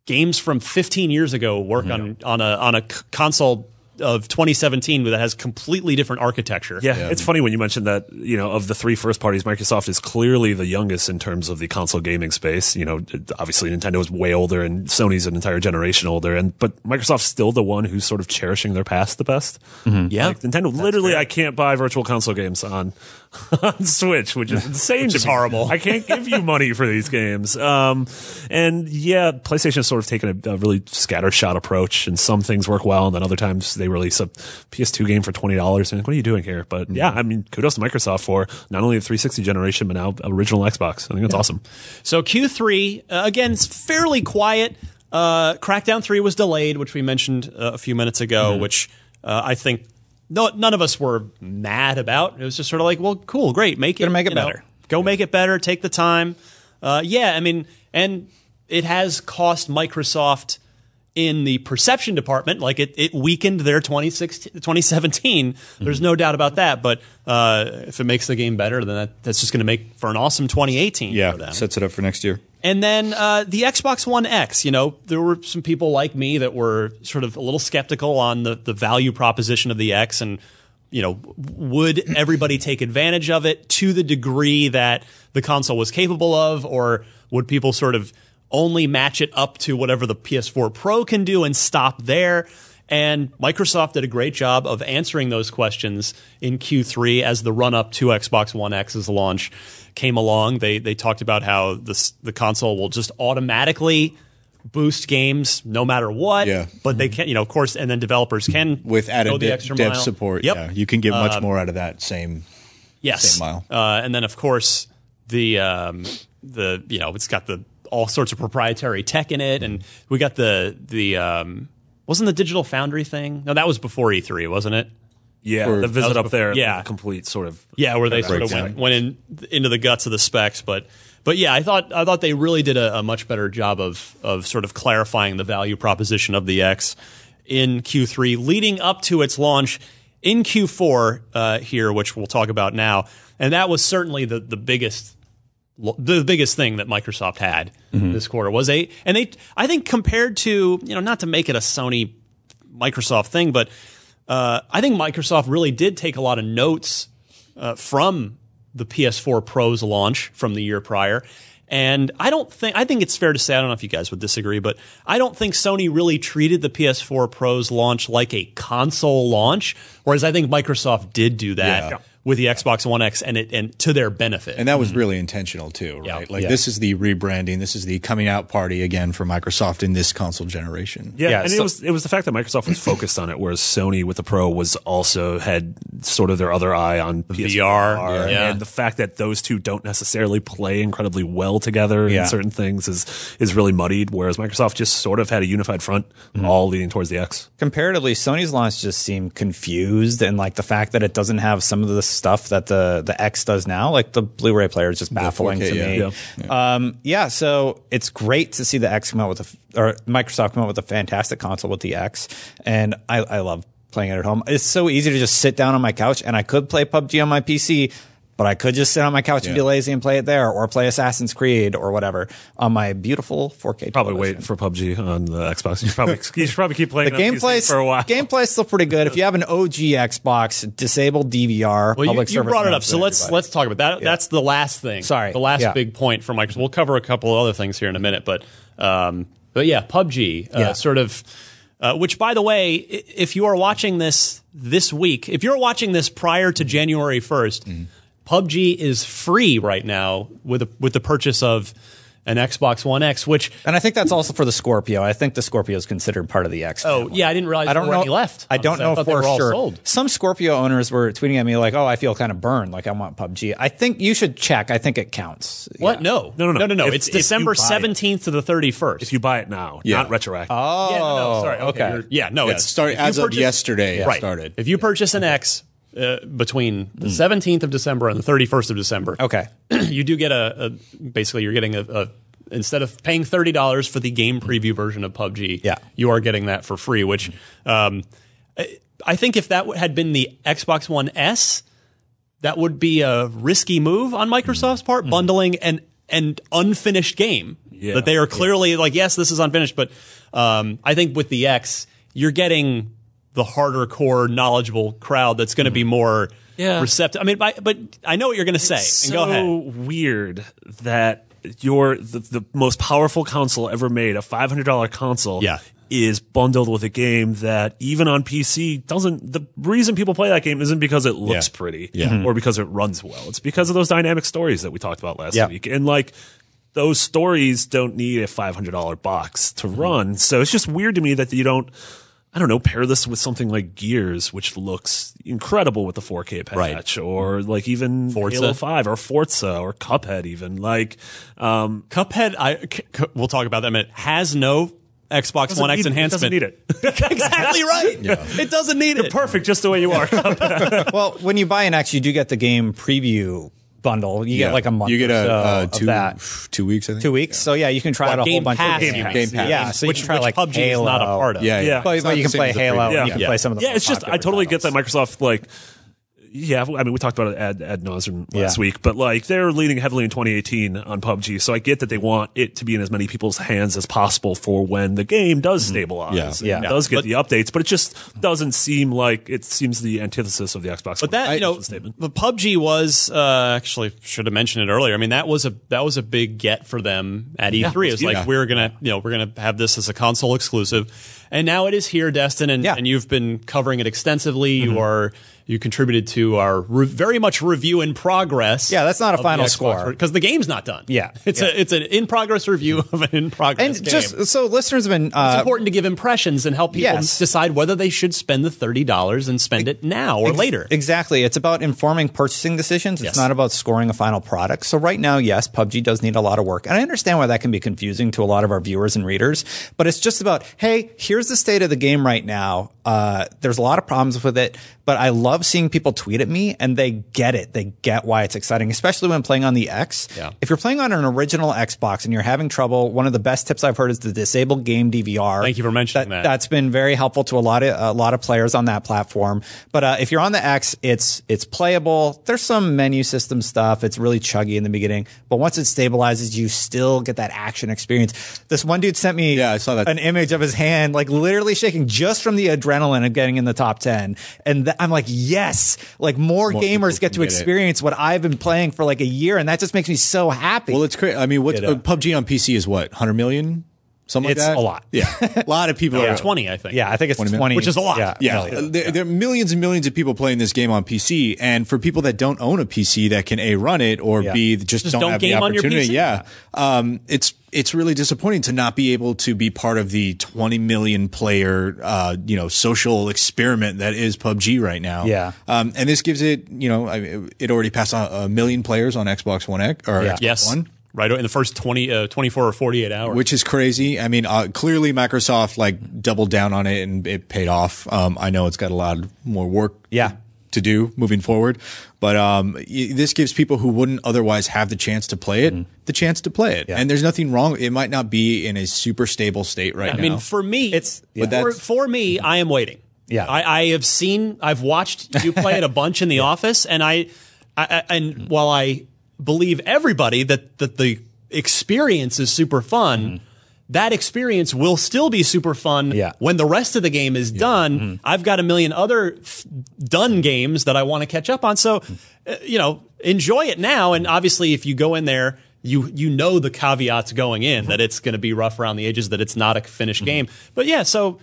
[SPEAKER 1] games from 15 years ago work on on a on a c- console of 2017 that has completely different architecture.
[SPEAKER 3] Yeah, it's funny when you mentioned that, you know, of the three first parties, Microsoft is clearly the youngest in terms of the console gaming space. You know, obviously Nintendo is way older and Sony's an entire generation older, and but Microsoft's still the one who's sort of cherishing their past the best.
[SPEAKER 1] Yeah.
[SPEAKER 3] Like Nintendo, literally, I can't buy virtual console games on on Switch, which is insane.
[SPEAKER 1] Which is horrible.
[SPEAKER 3] I can't give you money for these games. Um, and yeah, PlayStation has sort of taken a, a really scattershot approach, and some things work well, and then other times they release a PS2 game for twenty dollars, and like, what are you doing here? But yeah, I mean, kudos to Microsoft for not only the 360 generation, but now original Xbox. I think that's awesome.
[SPEAKER 1] So Q3 uh, again, it's fairly quiet. Uh, Crackdown 3 was delayed, which we mentioned uh, a few minutes ago, which uh, I think no, none of us were mad about. It was just sort of like, well, cool, great, make it,
[SPEAKER 4] make it
[SPEAKER 1] you know,
[SPEAKER 4] better.
[SPEAKER 1] go make it better. Take the time. Uh, yeah, I mean, and it has cost Microsoft in the perception department, like it, it weakened their 2016, 2017. There's no doubt about that. But uh, if it makes the game better, then that, that's just going to make for an awesome 2018.
[SPEAKER 2] Yeah,
[SPEAKER 1] for them.
[SPEAKER 2] sets it up for next year.
[SPEAKER 1] And then uh, the Xbox One X, you know, there were some people like me that were sort of a little skeptical on the, the value proposition of the X and, you know, would everybody take advantage of it to the degree that the console was capable of, or would people sort of only match it up to whatever the PS4 Pro can do and stop there. And Microsoft did a great job of answering those questions in Q3 as the run up to Xbox One X's launch came along. They they talked about how this the console will just automatically boost games no matter what.
[SPEAKER 2] Yeah.
[SPEAKER 1] But they can, you know, of course, and then developers can
[SPEAKER 2] with added
[SPEAKER 1] the
[SPEAKER 2] dev,
[SPEAKER 1] mile.
[SPEAKER 2] support.
[SPEAKER 1] Yep.
[SPEAKER 2] Yeah, you can get much more out of that same.
[SPEAKER 1] Yes.
[SPEAKER 2] Same mile.
[SPEAKER 1] Uh, and then of course the um, the you know it's got the all sorts of proprietary tech in it, and we got the the um, wasn't the Digital Foundry thing? No, that was before E3, wasn't it?
[SPEAKER 3] Yeah, the visit up
[SPEAKER 1] before-
[SPEAKER 3] there.
[SPEAKER 1] yeah.
[SPEAKER 3] the complete sort of
[SPEAKER 1] Yeah, where they sort of went, went in into the guts of the specs, but but yeah, I thought I thought they really did a, a much better job of of sort of clarifying the value proposition of the X in Q3, leading up to its launch in Q4 uh, here, which we'll talk about now, and that was certainly the the biggest the biggest thing that Microsoft had this quarter was a and they I think compared to you know not to make it a Sony Microsoft thing, but uh, I think Microsoft really did take a lot of notes uh, from the PS4 Pro's launch from the year prior. And I don't think I think it's fair to say I don't know if you guys would disagree, but I don't think Sony really treated the PS4 Pro's launch like a console launch, whereas I think Microsoft did do that
[SPEAKER 2] Yeah.
[SPEAKER 1] With the Xbox One X and it and to their benefit.
[SPEAKER 2] And that was really intentional too, right?
[SPEAKER 1] Yeah.
[SPEAKER 2] Like
[SPEAKER 4] Yeah.
[SPEAKER 2] this is the rebranding. This is the coming out party again for Microsoft in this console generation.
[SPEAKER 3] Yeah,
[SPEAKER 4] Yeah,
[SPEAKER 3] and
[SPEAKER 4] so-
[SPEAKER 3] it was it was the fact that Microsoft was focused on it, whereas Sony with the Pro was also had sort of their other eye on
[SPEAKER 1] VR,
[SPEAKER 3] PSVR,
[SPEAKER 1] yeah.
[SPEAKER 3] and the fact that those two don't necessarily play incredibly well together
[SPEAKER 4] Yeah.
[SPEAKER 3] in certain things is is really muddied. Whereas Microsoft just sort of had a unified front, mm-hmm. all leading towards the X.
[SPEAKER 4] comparatively Sony's launch just seemed confused and like the fact that it doesn't have some of the stuff that the the X does now like the Blu-ray player is just baffling
[SPEAKER 2] 4K,
[SPEAKER 4] to
[SPEAKER 2] yeah.
[SPEAKER 4] me. Yeah. Um, yeah, so it's great to see the X come out with a or Microsoft come out with a fantastic console with the X and I, I love playing it at home. It's so easy to just sit down on my couch and I could play PUBG on my PC but I could just sit on my couch and be lazy and play it there, or play Assassin's Creed or whatever on my beautiful 4K.
[SPEAKER 3] Probably
[SPEAKER 4] television.
[SPEAKER 3] wait for PUBG on the Xbox. You should probably you should probably keep playing
[SPEAKER 4] The
[SPEAKER 3] it on PC
[SPEAKER 4] gameplay's
[SPEAKER 3] for a while.
[SPEAKER 4] Gameplay's still pretty good. If you have an OG Xbox, disable DVR.
[SPEAKER 1] Well, you,
[SPEAKER 4] public
[SPEAKER 1] you
[SPEAKER 4] service
[SPEAKER 1] brought it up, so let's
[SPEAKER 4] everybody.
[SPEAKER 1] let's talk about that. That's the last thing.
[SPEAKER 4] Sorry.
[SPEAKER 1] the last
[SPEAKER 4] Yeah.
[SPEAKER 1] big point for Microsoft. We'll cover a couple other things here in a minute, but um, but yeah, PUBG, uh,
[SPEAKER 4] Yeah.
[SPEAKER 1] sort of. Uh, which, by the way, if you are watching this this week, if you're watching this prior to January 1st, PUBG is free right now with a, with the purchase of an Xbox One X. Which
[SPEAKER 4] And I think that's also for the Scorpio. I think the Scorpio is considered part of the X.
[SPEAKER 1] oh
[SPEAKER 4] family.
[SPEAKER 1] yeah, I didn't realize
[SPEAKER 4] I don't
[SPEAKER 1] there were
[SPEAKER 4] know.
[SPEAKER 1] any left.
[SPEAKER 4] I don't know
[SPEAKER 1] thought they
[SPEAKER 4] for
[SPEAKER 1] all
[SPEAKER 4] sure.
[SPEAKER 1] sold.
[SPEAKER 4] Some Scorpio owners were tweeting at me like, "Oh, I feel kind of burned. Like I want PUBG." I think you should check. I think it counts.
[SPEAKER 1] What?
[SPEAKER 4] Yeah.
[SPEAKER 1] No,
[SPEAKER 3] No, no, no.
[SPEAKER 1] no, no, no.
[SPEAKER 3] If-
[SPEAKER 1] it's
[SPEAKER 3] if
[SPEAKER 1] December
[SPEAKER 3] buy it.
[SPEAKER 1] seventeenth to the thirty first.
[SPEAKER 3] if you buy it now,
[SPEAKER 2] Yeah.
[SPEAKER 3] not retroactive.
[SPEAKER 4] Oh,
[SPEAKER 1] Yeah, no, no, sorry. Okay.
[SPEAKER 4] okay.
[SPEAKER 1] Yeah, no,
[SPEAKER 2] Yeah,
[SPEAKER 1] it's
[SPEAKER 2] start as of yesterday. it
[SPEAKER 1] Right.
[SPEAKER 2] started.
[SPEAKER 1] If you purchase an X uh, between the 17th of December and the 31st of December,
[SPEAKER 4] Okay.
[SPEAKER 1] you do get a, a basically you're getting a, a instead of paying thirty dollars for the game preview version of PUBG,
[SPEAKER 4] Yeah.
[SPEAKER 1] you are getting that for free. Which um, I- I think if that had been the Xbox One S, that would be a risky move on Microsoft's part, bundling an an unfinished game
[SPEAKER 3] Yeah.
[SPEAKER 1] that they are clearly like, yes, this is unfinished, but um, I think with the X, you're getting the harder core, knowledgeable crowd that's going to be mm-hmm. more
[SPEAKER 3] Yeah.
[SPEAKER 1] receptive. I mean, by, but I know what you're going to say.
[SPEAKER 3] It's
[SPEAKER 1] and go
[SPEAKER 3] so
[SPEAKER 1] ahead.
[SPEAKER 3] weird that your the, the most powerful console ever made, a five hundred dollar console,
[SPEAKER 1] Yeah.
[SPEAKER 3] is bundled with a game that even on PC doesn't. The reason people play that game isn't because it looks
[SPEAKER 2] Yeah.
[SPEAKER 3] pretty,
[SPEAKER 2] Yeah. Mm-hmm.
[SPEAKER 3] or because it runs well. It's because of those dynamic stories that we talked about last week, and like. Those stories don't need a five hundred dollar box to mm-hmm. run, so it's just weird to me that you don't. I don't know, pair this with something like Gears, which looks incredible with the 4K patch, or like even
[SPEAKER 1] Forza.
[SPEAKER 3] Halo 5 or Forza or Cuphead even. Like, um,
[SPEAKER 1] Cuphead, I, c- c- we'll talk about that in a minute, has no Xbox One X
[SPEAKER 3] need- it
[SPEAKER 1] enhancement.
[SPEAKER 3] Doesn't need it.
[SPEAKER 1] exactly right. It doesn't need it.
[SPEAKER 3] Perfect, just the way you are.
[SPEAKER 4] well, when you buy an X, you do get the game preview bundle. You get like a month.
[SPEAKER 2] You get a
[SPEAKER 4] so
[SPEAKER 2] uh,
[SPEAKER 4] of
[SPEAKER 2] two
[SPEAKER 4] that.
[SPEAKER 2] two weeks. I think.
[SPEAKER 4] Two weeks. So yeah, you can try
[SPEAKER 1] What,
[SPEAKER 4] out a
[SPEAKER 1] Game
[SPEAKER 4] whole bunch
[SPEAKER 1] Pass,
[SPEAKER 4] of
[SPEAKER 1] you
[SPEAKER 4] games.
[SPEAKER 1] mean.
[SPEAKER 2] Game Pass.
[SPEAKER 4] Yeah, so you
[SPEAKER 1] which,
[SPEAKER 4] can try
[SPEAKER 1] which
[SPEAKER 4] like
[SPEAKER 1] PUBG
[SPEAKER 4] Halo.
[SPEAKER 1] is not a part of.
[SPEAKER 2] Yeah, yeah.
[SPEAKER 3] Yeah.
[SPEAKER 4] But, but you can play Halo.
[SPEAKER 2] preview.
[SPEAKER 4] and You
[SPEAKER 3] Yeah.
[SPEAKER 4] can
[SPEAKER 1] Yeah.
[SPEAKER 4] play some of the.
[SPEAKER 3] yeah, it's just I totally get that. Microsoft like Yeah, I mean, we talked about it ad, ad nauseum last
[SPEAKER 4] Yeah.
[SPEAKER 3] week, but like they're leaning heavily in 2018 on PUBG, so I get that they want it to be in as many people's hands as possible for when the game does stabilize.
[SPEAKER 2] Yeah.
[SPEAKER 3] and
[SPEAKER 4] Yeah.
[SPEAKER 3] does get
[SPEAKER 1] But-
[SPEAKER 3] the updates, but it just doesn't seem like it seems the antithesis of the Xbox.
[SPEAKER 1] But that you know,
[SPEAKER 3] statement.
[SPEAKER 1] the PUBG was uh, actually should have mentioned it earlier. I mean, that was a that was a big get for them at E3. it was like we're gonna you know we're gonna have this as a console exclusive, and now it is here, Destin, and,
[SPEAKER 4] Yeah.
[SPEAKER 1] and you've been covering it extensively. You are you contributed to our re- very much review in progress.
[SPEAKER 4] Yeah, that's not a final score.
[SPEAKER 1] because the game's not done.
[SPEAKER 4] Yeah,
[SPEAKER 1] it's
[SPEAKER 4] yeah.
[SPEAKER 1] a it's an in progress review of an in progress
[SPEAKER 4] And
[SPEAKER 1] game.
[SPEAKER 4] just so listeners have been
[SPEAKER 1] it's
[SPEAKER 4] uh,
[SPEAKER 1] important to give impressions and help people
[SPEAKER 4] Yes.
[SPEAKER 1] decide whether they should spend the thirty dollars and spend it now or later.
[SPEAKER 4] Exactly. It's about informing purchasing decisions. It's
[SPEAKER 1] Yes.
[SPEAKER 4] not about scoring a final product. So right now, yes, PUBG does need a lot of work. And I understand why that can be confusing to a lot of our viewers and readers, but it's just about, hey, here's the state of the game right now. Uh, there's a lot of problems with it, but I love seeing people tweet at me and they get it. They get why it's exciting, especially when playing on the X.
[SPEAKER 1] Yeah.
[SPEAKER 4] If you're playing on an original Xbox and you're having trouble, one of the best tips I've heard is the disable game DVR.
[SPEAKER 1] Thank you for mentioning that.
[SPEAKER 4] That's been very helpful to a lot of a lot of players on that platform. But uh, if you're on the X, it's it's playable. There's some menu system stuff. It's really chuggy in the beginning, but once it stabilizes, you still get that action experience. This one dude sent me
[SPEAKER 2] Yeah, I saw that.
[SPEAKER 4] an image of his hand like literally shaking just from the adrenaline of getting in the top 10. And th- I'm like, yes, like more,
[SPEAKER 2] More
[SPEAKER 4] gamers get to
[SPEAKER 2] get it.
[SPEAKER 4] experience what I've been playing for like a year. And that just makes me so happy.
[SPEAKER 2] Well, it's crazy. I mean,
[SPEAKER 4] what
[SPEAKER 2] uh, PUBG on PC is what 100 million, something
[SPEAKER 4] It's
[SPEAKER 2] like that.
[SPEAKER 4] a lot.
[SPEAKER 2] Yeah, a lot of people. are,
[SPEAKER 1] twenty, I think.
[SPEAKER 4] yeah, I think it's
[SPEAKER 2] 20
[SPEAKER 4] 20,
[SPEAKER 2] million.
[SPEAKER 1] Which is a lot.
[SPEAKER 4] Yeah.
[SPEAKER 2] Yeah,
[SPEAKER 4] million.
[SPEAKER 2] There, there are millions and millions of people playing this game on PC, and for people that don't own a PC that can a run it or
[SPEAKER 4] Yeah.
[SPEAKER 2] b just,
[SPEAKER 1] Just
[SPEAKER 2] don't,
[SPEAKER 1] don't
[SPEAKER 2] have
[SPEAKER 1] game
[SPEAKER 2] the
[SPEAKER 1] on your
[SPEAKER 2] opportunity.
[SPEAKER 1] PC.
[SPEAKER 2] Yeah, um, it's it's really disappointing to not be able to be part of the 20 million player, uh, you know, social experiment that is PUBG right now.
[SPEAKER 4] Yeah.
[SPEAKER 2] um, and this gives it, you know, it already passed a, a million players on Xbox One X or
[SPEAKER 4] Yeah.
[SPEAKER 2] Xbox
[SPEAKER 1] Yes.
[SPEAKER 2] One.
[SPEAKER 1] Right in the first 20, uh, 24 or 48 hours.
[SPEAKER 2] which is crazy. I mean, uh, clearly Microsoft like doubled down on it and it paid off. Um, I know it's got a lot more work
[SPEAKER 4] Yeah.
[SPEAKER 2] to do moving forward, but um, this gives people who wouldn't otherwise have the chance to play it the chance to play it.
[SPEAKER 4] Yeah.
[SPEAKER 2] And there's nothing wrong. It might not be in a super stable state right
[SPEAKER 1] I
[SPEAKER 2] now.
[SPEAKER 1] I mean, for me,
[SPEAKER 4] It's-
[SPEAKER 1] for, for me, I am waiting.
[SPEAKER 4] Yeah.
[SPEAKER 1] I, I have seen, I've watched you play it a bunch in the office, and I, I, I- and while I believe everybody that that the experience is super fun. That experience will still be super fun
[SPEAKER 4] Mm-hmm. Yeah.
[SPEAKER 1] when the rest of the game is done.
[SPEAKER 4] Mm-hmm.
[SPEAKER 1] I've got a million other f- done games that I want to catch up on. So, uh, you know, enjoy it now. And obviously, if you go in there, you you know the caveats going in that it's going to be rough around the edges, that it's not a finished game. But yeah, so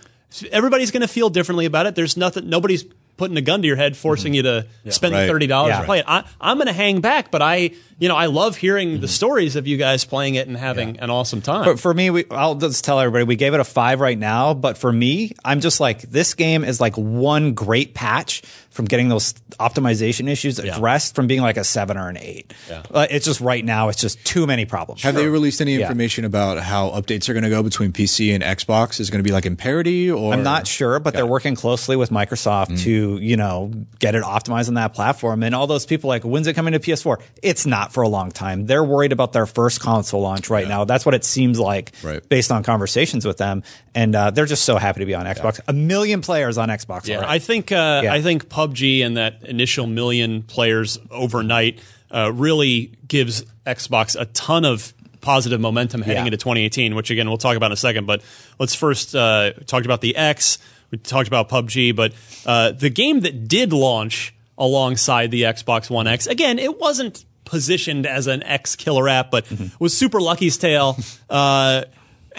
[SPEAKER 1] everybody's going to feel differently about it. There's nothing. Nobody's putting a gun to your head, forcing you to spend the
[SPEAKER 2] Right.
[SPEAKER 1] thirty dollars
[SPEAKER 4] Yeah.
[SPEAKER 1] to play it. I, I'm going to hang back, but I, you know, I love hearing the mm-hmm. stories of you guys playing it and having an awesome time.
[SPEAKER 4] For, for me, we, I'll just tell everybody we gave it a five right now. But for me, I'm just like this game is like one great patch from getting those optimization issues addressed from being like a seven or an eight.
[SPEAKER 1] Yeah.
[SPEAKER 4] Uh, it's just right now, it's just too many problems.
[SPEAKER 2] have they released any
[SPEAKER 4] Yeah.
[SPEAKER 2] information about how updates are going to go between PC and Xbox? Is it going to be like in parity or
[SPEAKER 4] I'm not sure, but they're working closely with Microsoft to, you know, get it optimized on that platform. And all those people like, when's it coming to PS4? It's not for a long time. They're worried about their first console launch right now. That's what it seems like
[SPEAKER 2] Right.
[SPEAKER 4] based on conversations with them. And uh, they're just so happy to be on Xbox. A million players on Xbox.
[SPEAKER 1] Yeah,
[SPEAKER 4] already.
[SPEAKER 1] I think uh,
[SPEAKER 4] Yeah.
[SPEAKER 1] I think PUBG and that initial million players overnight uh, really gives Xbox a ton of positive momentum heading
[SPEAKER 4] Yeah.
[SPEAKER 1] into 2018, which again we'll talk about in a second. But let's first uh, talk about the X. We talked about PUBG, but uh, the game that did launch alongside the Xbox One X again, it wasn't positioned as an X killer app, but was Super Lucky's Tale. Uh,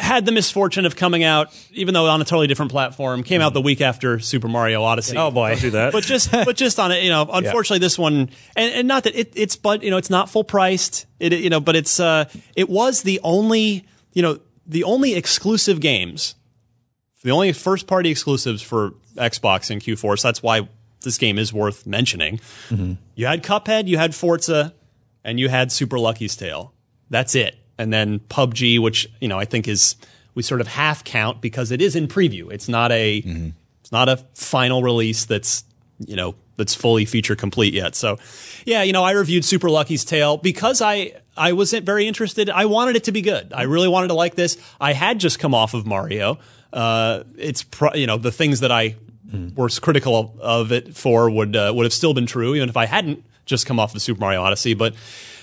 [SPEAKER 1] had the misfortune of coming out, even though on a totally different platform, came out the week after Super Mario Odyssey.
[SPEAKER 4] Oh, boy.
[SPEAKER 3] Do that.
[SPEAKER 1] But just, but just on it, you know. Unfortunately, this one, and, and not that it, it's, but you know, it's not full priced. It, you know, but it's, uh, it was the only, you know, the only exclusive games, the only first party exclusives for Xbox in Q4. So that's why this game is worth mentioning. You had Cuphead, you had Forza, and you had Super Lucky's Tale. That's it. And then PUBG, which you know I think is we sort of half count because it is in preview. It's not a it's not a final release that's you know that's fully feature complete yet. So yeah, you know I reviewed Super Lucky's Tale because I I wasn't very interested. I wanted it to be good. I really wanted to like this. I had just come off of Mario. Uh, it's pro- you know the things that I was critical of, of it for would uh, would have still been true, even if I hadn't just come off of Super Mario Odyssey. But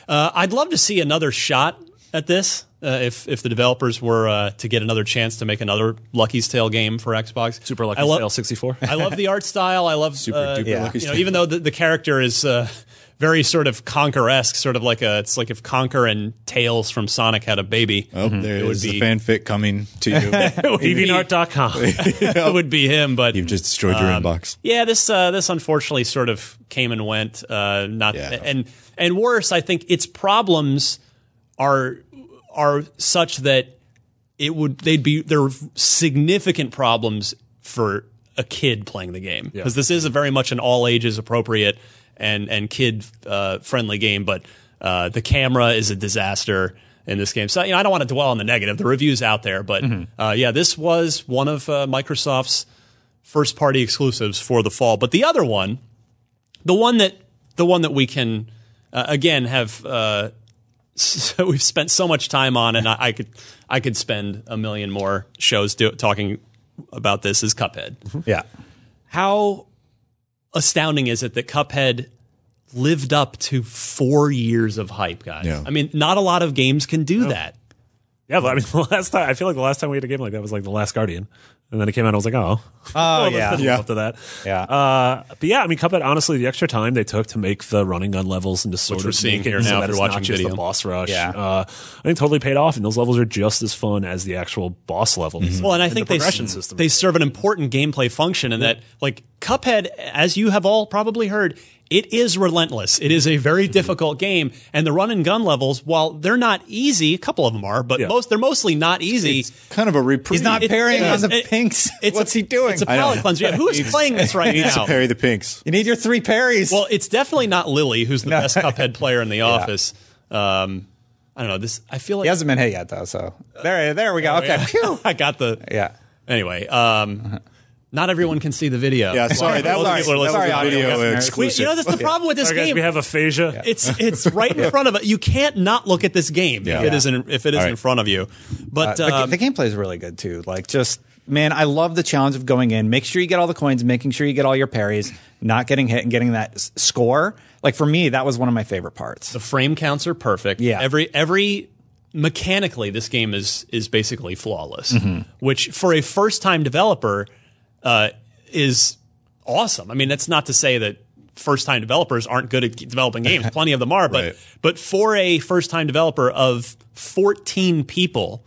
[SPEAKER 1] uh, I'd love to see another shot at this. Uh, if if the developers were uh, to get another chance to make another Lucky's Tale game for Xbox,
[SPEAKER 3] Super Lucky's
[SPEAKER 1] I lo-
[SPEAKER 3] Tale 64.
[SPEAKER 1] I love the art style. I love
[SPEAKER 2] Super
[SPEAKER 1] uh,
[SPEAKER 2] duper
[SPEAKER 4] yeah.
[SPEAKER 2] Lucky's
[SPEAKER 1] you know,
[SPEAKER 2] Tale.
[SPEAKER 1] even though the, the character is uh, very sort of Conker esque, sort of like a it's like if Conker and Tails from Sonic had a baby.
[SPEAKER 2] Oh, there
[SPEAKER 1] It
[SPEAKER 2] it
[SPEAKER 1] would
[SPEAKER 2] is
[SPEAKER 1] be-
[SPEAKER 2] the fanfic coming to you.
[SPEAKER 3] DeviantArt.com.
[SPEAKER 1] it would be him, but
[SPEAKER 2] You've just destroyed your
[SPEAKER 1] Um,
[SPEAKER 2] inbox.
[SPEAKER 1] Yeah, this uh, this unfortunately sort of came and went. Uh, not
[SPEAKER 2] Yeah.
[SPEAKER 1] and and worse, I think its problems are are such that it would they'd be there are significant problems for a kid playing the game because this is a very much an all ages appropriate and and kid uh, friendly game, but uh, the camera is a disaster in this game. So you know, I don't want to dwell on the negative. The reviews out there, but uh, yeah, this was one of uh, Microsoft's first party exclusives for the fall. But the other one, the one that the one that we can uh, again have uh, so we've spent so much time on, and I, I could I could spend a million more shows do, talking about this is Cuphead. Mm-hmm.
[SPEAKER 4] Yeah.
[SPEAKER 1] How astounding is it that Cuphead lived up to four years of hype, guys?
[SPEAKER 2] Yeah.
[SPEAKER 1] I mean, not a lot of games can do that.
[SPEAKER 3] yeah, but I mean, the last time I feel like the last time we had a game like that was like the Last Guardian, and then it came out. and I was like, oh,
[SPEAKER 4] Oh,
[SPEAKER 3] let's
[SPEAKER 4] yeah.
[SPEAKER 3] live
[SPEAKER 2] Yeah.
[SPEAKER 3] up to that.
[SPEAKER 4] Yeah.
[SPEAKER 3] Uh, but yeah, I mean, Cuphead. Honestly, the extra time they took to make the running gun levels and to sort
[SPEAKER 1] we're
[SPEAKER 3] of
[SPEAKER 1] seeing here
[SPEAKER 3] so
[SPEAKER 1] now
[SPEAKER 3] that
[SPEAKER 1] if
[SPEAKER 3] it's
[SPEAKER 1] you're
[SPEAKER 3] not
[SPEAKER 1] watching
[SPEAKER 3] just
[SPEAKER 1] video.
[SPEAKER 3] the boss rush.
[SPEAKER 4] Yeah.
[SPEAKER 3] Uh, I think totally paid off, and those levels are just as fun as the actual boss levels.
[SPEAKER 1] Well, and I
[SPEAKER 3] the
[SPEAKER 1] think they
[SPEAKER 3] progression system.
[SPEAKER 1] they serve an important gameplay function in that, like Cuphead, as you have all probably heard, it is relentless. It is a very
[SPEAKER 3] Mm-hmm.
[SPEAKER 1] difficult game, and the run and gun levels, while they're not easy, a couple of them are, but
[SPEAKER 3] Yeah.
[SPEAKER 1] most they're mostly not easy.
[SPEAKER 2] Kind of a reprieve.
[SPEAKER 4] He's not
[SPEAKER 1] It-
[SPEAKER 4] parrying
[SPEAKER 1] it
[SPEAKER 4] the
[SPEAKER 1] It-
[SPEAKER 4] pinks.
[SPEAKER 1] It's
[SPEAKER 4] What's
[SPEAKER 1] a,
[SPEAKER 4] he doing?
[SPEAKER 1] It's a
[SPEAKER 2] I know.
[SPEAKER 1] palate cleanser. Yeah, who is playing this right
[SPEAKER 2] Needs
[SPEAKER 1] now?
[SPEAKER 2] to parry the pinks.
[SPEAKER 4] you need your three parries.
[SPEAKER 1] Well, it's definitely not Lily, who's the best Cuphead player in the office. Um, I don't know. This I feel like
[SPEAKER 4] he hasn't been hit yet, though. So there, there we go. Okay. Phew.
[SPEAKER 1] I got the
[SPEAKER 4] Yeah.
[SPEAKER 1] Anyway, um, not everyone can see the video.
[SPEAKER 2] Yeah, sorry, that was,
[SPEAKER 4] Sorry.
[SPEAKER 2] that was
[SPEAKER 4] Sorry,
[SPEAKER 2] a
[SPEAKER 4] audio
[SPEAKER 2] video
[SPEAKER 4] listeners.
[SPEAKER 1] We-
[SPEAKER 2] exclusive.
[SPEAKER 1] you know that's the problem with this
[SPEAKER 3] Sorry, guys,
[SPEAKER 1] game.
[SPEAKER 3] we have aphasia.
[SPEAKER 1] it's it's right in front of it. You can't not look at this game
[SPEAKER 2] Yeah.
[SPEAKER 1] if it isn't if it is
[SPEAKER 2] All
[SPEAKER 1] in front of you. But
[SPEAKER 4] Uh, the,
[SPEAKER 1] um,
[SPEAKER 4] the gameplay is really good too. Like just man, I love the challenge of going in, make sure you get all the coins, making sure you get all your parries, not getting hit and getting that s- score. Like for me, that was one of my favorite parts.
[SPEAKER 1] the frame counts are perfect.
[SPEAKER 4] Yeah.
[SPEAKER 1] Every every mechanically, this game is is basically flawless.
[SPEAKER 4] Mm-hmm.
[SPEAKER 1] Which for a first time developer uh, is awesome. I mean, that's not to say that first time developers aren't good at developing games. Plenty of them are, but
[SPEAKER 2] Right.
[SPEAKER 1] but for a first time developer of 14 people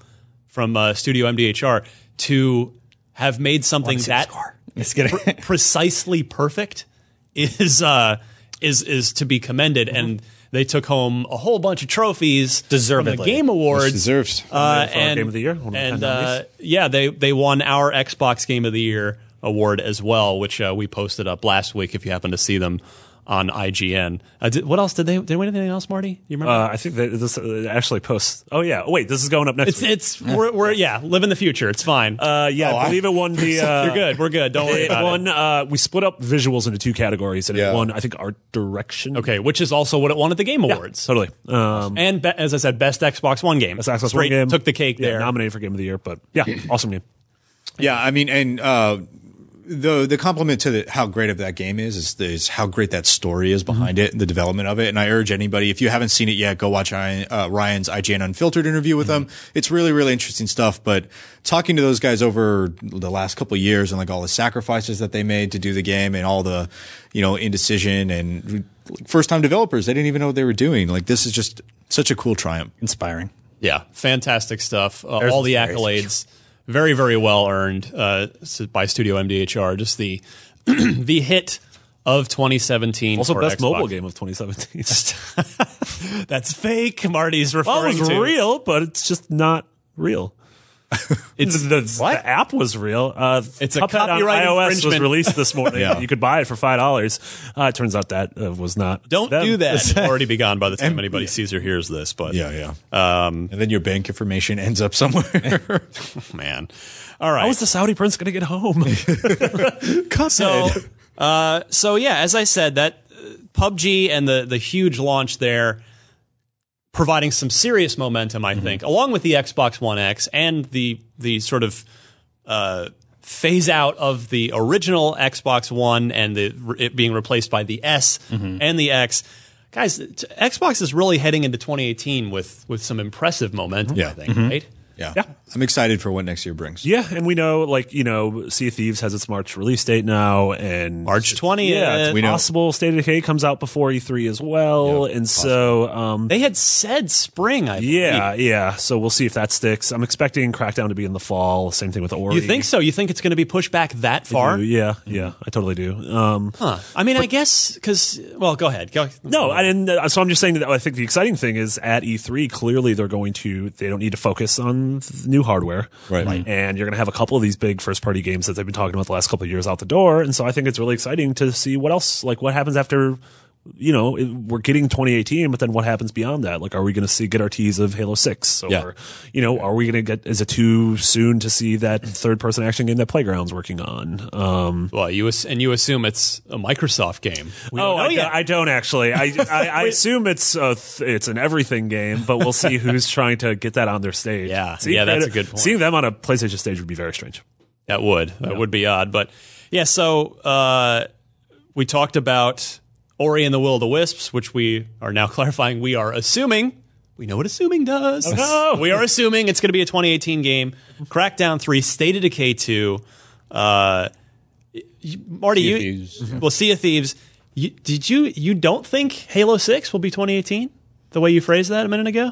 [SPEAKER 1] from uh, Studio MDHR to have made something that
[SPEAKER 4] kidding.
[SPEAKER 1] precisely perfect is uh is is to be commended and they took home a whole bunch of trophies from the
[SPEAKER 4] Deservedly.
[SPEAKER 1] game awards
[SPEAKER 2] deserves.
[SPEAKER 1] uh, and
[SPEAKER 3] Game of the Year, one of the
[SPEAKER 1] and uh, yeah they they won our Xbox Game of the Year award as well which uh, we posted up last week if you happen to see them on IGN uh, did, what else did they did they win anything else Marty you remember
[SPEAKER 3] Uh, I think that this uh, actually posts. Oh yeah. Oh, wait, this is going up next
[SPEAKER 1] it's
[SPEAKER 3] week.
[SPEAKER 1] it's we're, we're yeah live in the future it's fine
[SPEAKER 3] uh, yeah, I believe it won the. Uh,
[SPEAKER 1] you're good we're good don't worry
[SPEAKER 3] It
[SPEAKER 1] about
[SPEAKER 3] won.
[SPEAKER 1] it
[SPEAKER 3] Uh, we split up visuals into two categories, and
[SPEAKER 2] Yeah.
[SPEAKER 3] it won. I think art direction.
[SPEAKER 1] okay which is also what it won at the Game
[SPEAKER 3] Yeah,
[SPEAKER 1] Awards
[SPEAKER 3] totally. Um,
[SPEAKER 1] And be, as I said, best Xbox One game.
[SPEAKER 3] That's Xbox One
[SPEAKER 1] Straight
[SPEAKER 3] game
[SPEAKER 1] took the cake
[SPEAKER 3] Yeah,
[SPEAKER 1] there.
[SPEAKER 3] Nominated for Game of the Year, but yeah, awesome game.
[SPEAKER 2] Yeah, I mean, and uh, the the compliment to the, how great of that game is, is is how great that story is behind it and the development of it. And I urge anybody, if you haven't seen it yet, go watch Ryan, uh, Ryan's IGN Unfiltered interview with them. It's really really interesting stuff. But talking to those guys over the last couple of years and like all the sacrifices that they made to do the game and all the you know indecision and first time developers, they didn't even know what they were doing. Like this is just such a cool triumph.
[SPEAKER 4] Inspiring.
[SPEAKER 1] Yeah, fantastic stuff. Uh, all the
[SPEAKER 4] the
[SPEAKER 1] accolades, very very well earned uh, by Studio MDHR. Just the the hit of 2017.
[SPEAKER 3] Also, best
[SPEAKER 1] Xbox.
[SPEAKER 3] mobile game of 2017.
[SPEAKER 1] That's fake. Marty's
[SPEAKER 3] well,
[SPEAKER 1] referring
[SPEAKER 3] it was
[SPEAKER 1] to.
[SPEAKER 3] real, but it's just not real. It's the, the app was real. Uh,
[SPEAKER 1] It's a copyright
[SPEAKER 3] on iOS was released this morning.
[SPEAKER 2] Yeah.
[SPEAKER 3] You could buy it for five dollars. Uh, it turns out that uh, was not.
[SPEAKER 1] Don't
[SPEAKER 3] them.
[SPEAKER 1] do that. Already gone by the time anybody sees or hears this. But
[SPEAKER 2] Yeah, yeah. Um, and then your bank information ends up somewhere.
[SPEAKER 1] man, all right.
[SPEAKER 3] How is the Saudi prince going to get home?
[SPEAKER 1] So, uh, so yeah, as I said, that uh, PUBG and the the huge launch there, providing some serious momentum, I mm-hmm. think, along with the Xbox One X and the the sort of uh, phase out of the original Xbox One and the it being replaced by the S mm-hmm. and the X. Guys, t- Xbox is really heading into 2018 with with some impressive momentum.
[SPEAKER 2] Yeah.
[SPEAKER 1] I think, mm-hmm. right?
[SPEAKER 2] Yeah.
[SPEAKER 3] Yeah.
[SPEAKER 2] I'm excited for what next year brings.
[SPEAKER 3] Yeah, and we know, like you know, Sea of Thieves has its March release date now, and
[SPEAKER 1] March 20th.
[SPEAKER 3] Yeah, it's
[SPEAKER 1] We
[SPEAKER 2] know.
[SPEAKER 3] possible State of Decay comes out before E3 as well,
[SPEAKER 2] Yeah,
[SPEAKER 3] and so um,
[SPEAKER 1] They had said spring. I
[SPEAKER 3] yeah,
[SPEAKER 1] believe.
[SPEAKER 3] yeah. So we'll see if that sticks. I'm expecting Crackdown to be in the fall. Same thing with Ori.
[SPEAKER 1] You think so? You think it's going to be pushed back that
[SPEAKER 3] I
[SPEAKER 1] far?
[SPEAKER 3] do, Yeah, yeah. I totally do. Um,
[SPEAKER 1] Huh. I mean, I guess because well, go ahead. Go.
[SPEAKER 3] No, I didn't. uh, So I'm just saying that I think the exciting thing is at E3, clearly they're going to, they don't need to focus on th- new hardware.
[SPEAKER 2] Right. Right. Mm-hmm.
[SPEAKER 3] And you're going to have a couple of these big first party games that they've been talking about the last couple of years out the door. And so I think it's really exciting to see what else, like what happens after, you know, it- we're getting 2018, but then what happens beyond that? Like, are we going to see, get our tease of Halo 6? Or,
[SPEAKER 2] Yeah.
[SPEAKER 3] you know, are we going to get, is it too soon to see that third person action game that Playground's working on? Um,
[SPEAKER 1] Well, you and you assume it's a Microsoft game. We
[SPEAKER 3] Oh, I, don't- I don't actually. I, I, I assume it's a th- it's an everything game, but we'll see who's trying to get that on their stage.
[SPEAKER 1] Yeah.
[SPEAKER 3] Seeing
[SPEAKER 1] Yeah, that's
[SPEAKER 3] that-
[SPEAKER 1] a good point.
[SPEAKER 3] Seeing them on a PlayStation stage would be very strange.
[SPEAKER 1] That would that would be odd, but yeah. So uh, we talked about Ori and the Will of the Wisps, which we are now clarifying. We are assuming we know what assuming does.
[SPEAKER 3] no.
[SPEAKER 1] we are assuming it's going to be a 2018 game. Crackdown three, State of Decay two. Uh, you- Marty,
[SPEAKER 2] Sea of
[SPEAKER 1] you
[SPEAKER 2] Thieves.
[SPEAKER 1] well, Sea of Thieves. You, did you you don't think Halo Six will be 2018? The way you phrased that a minute ago.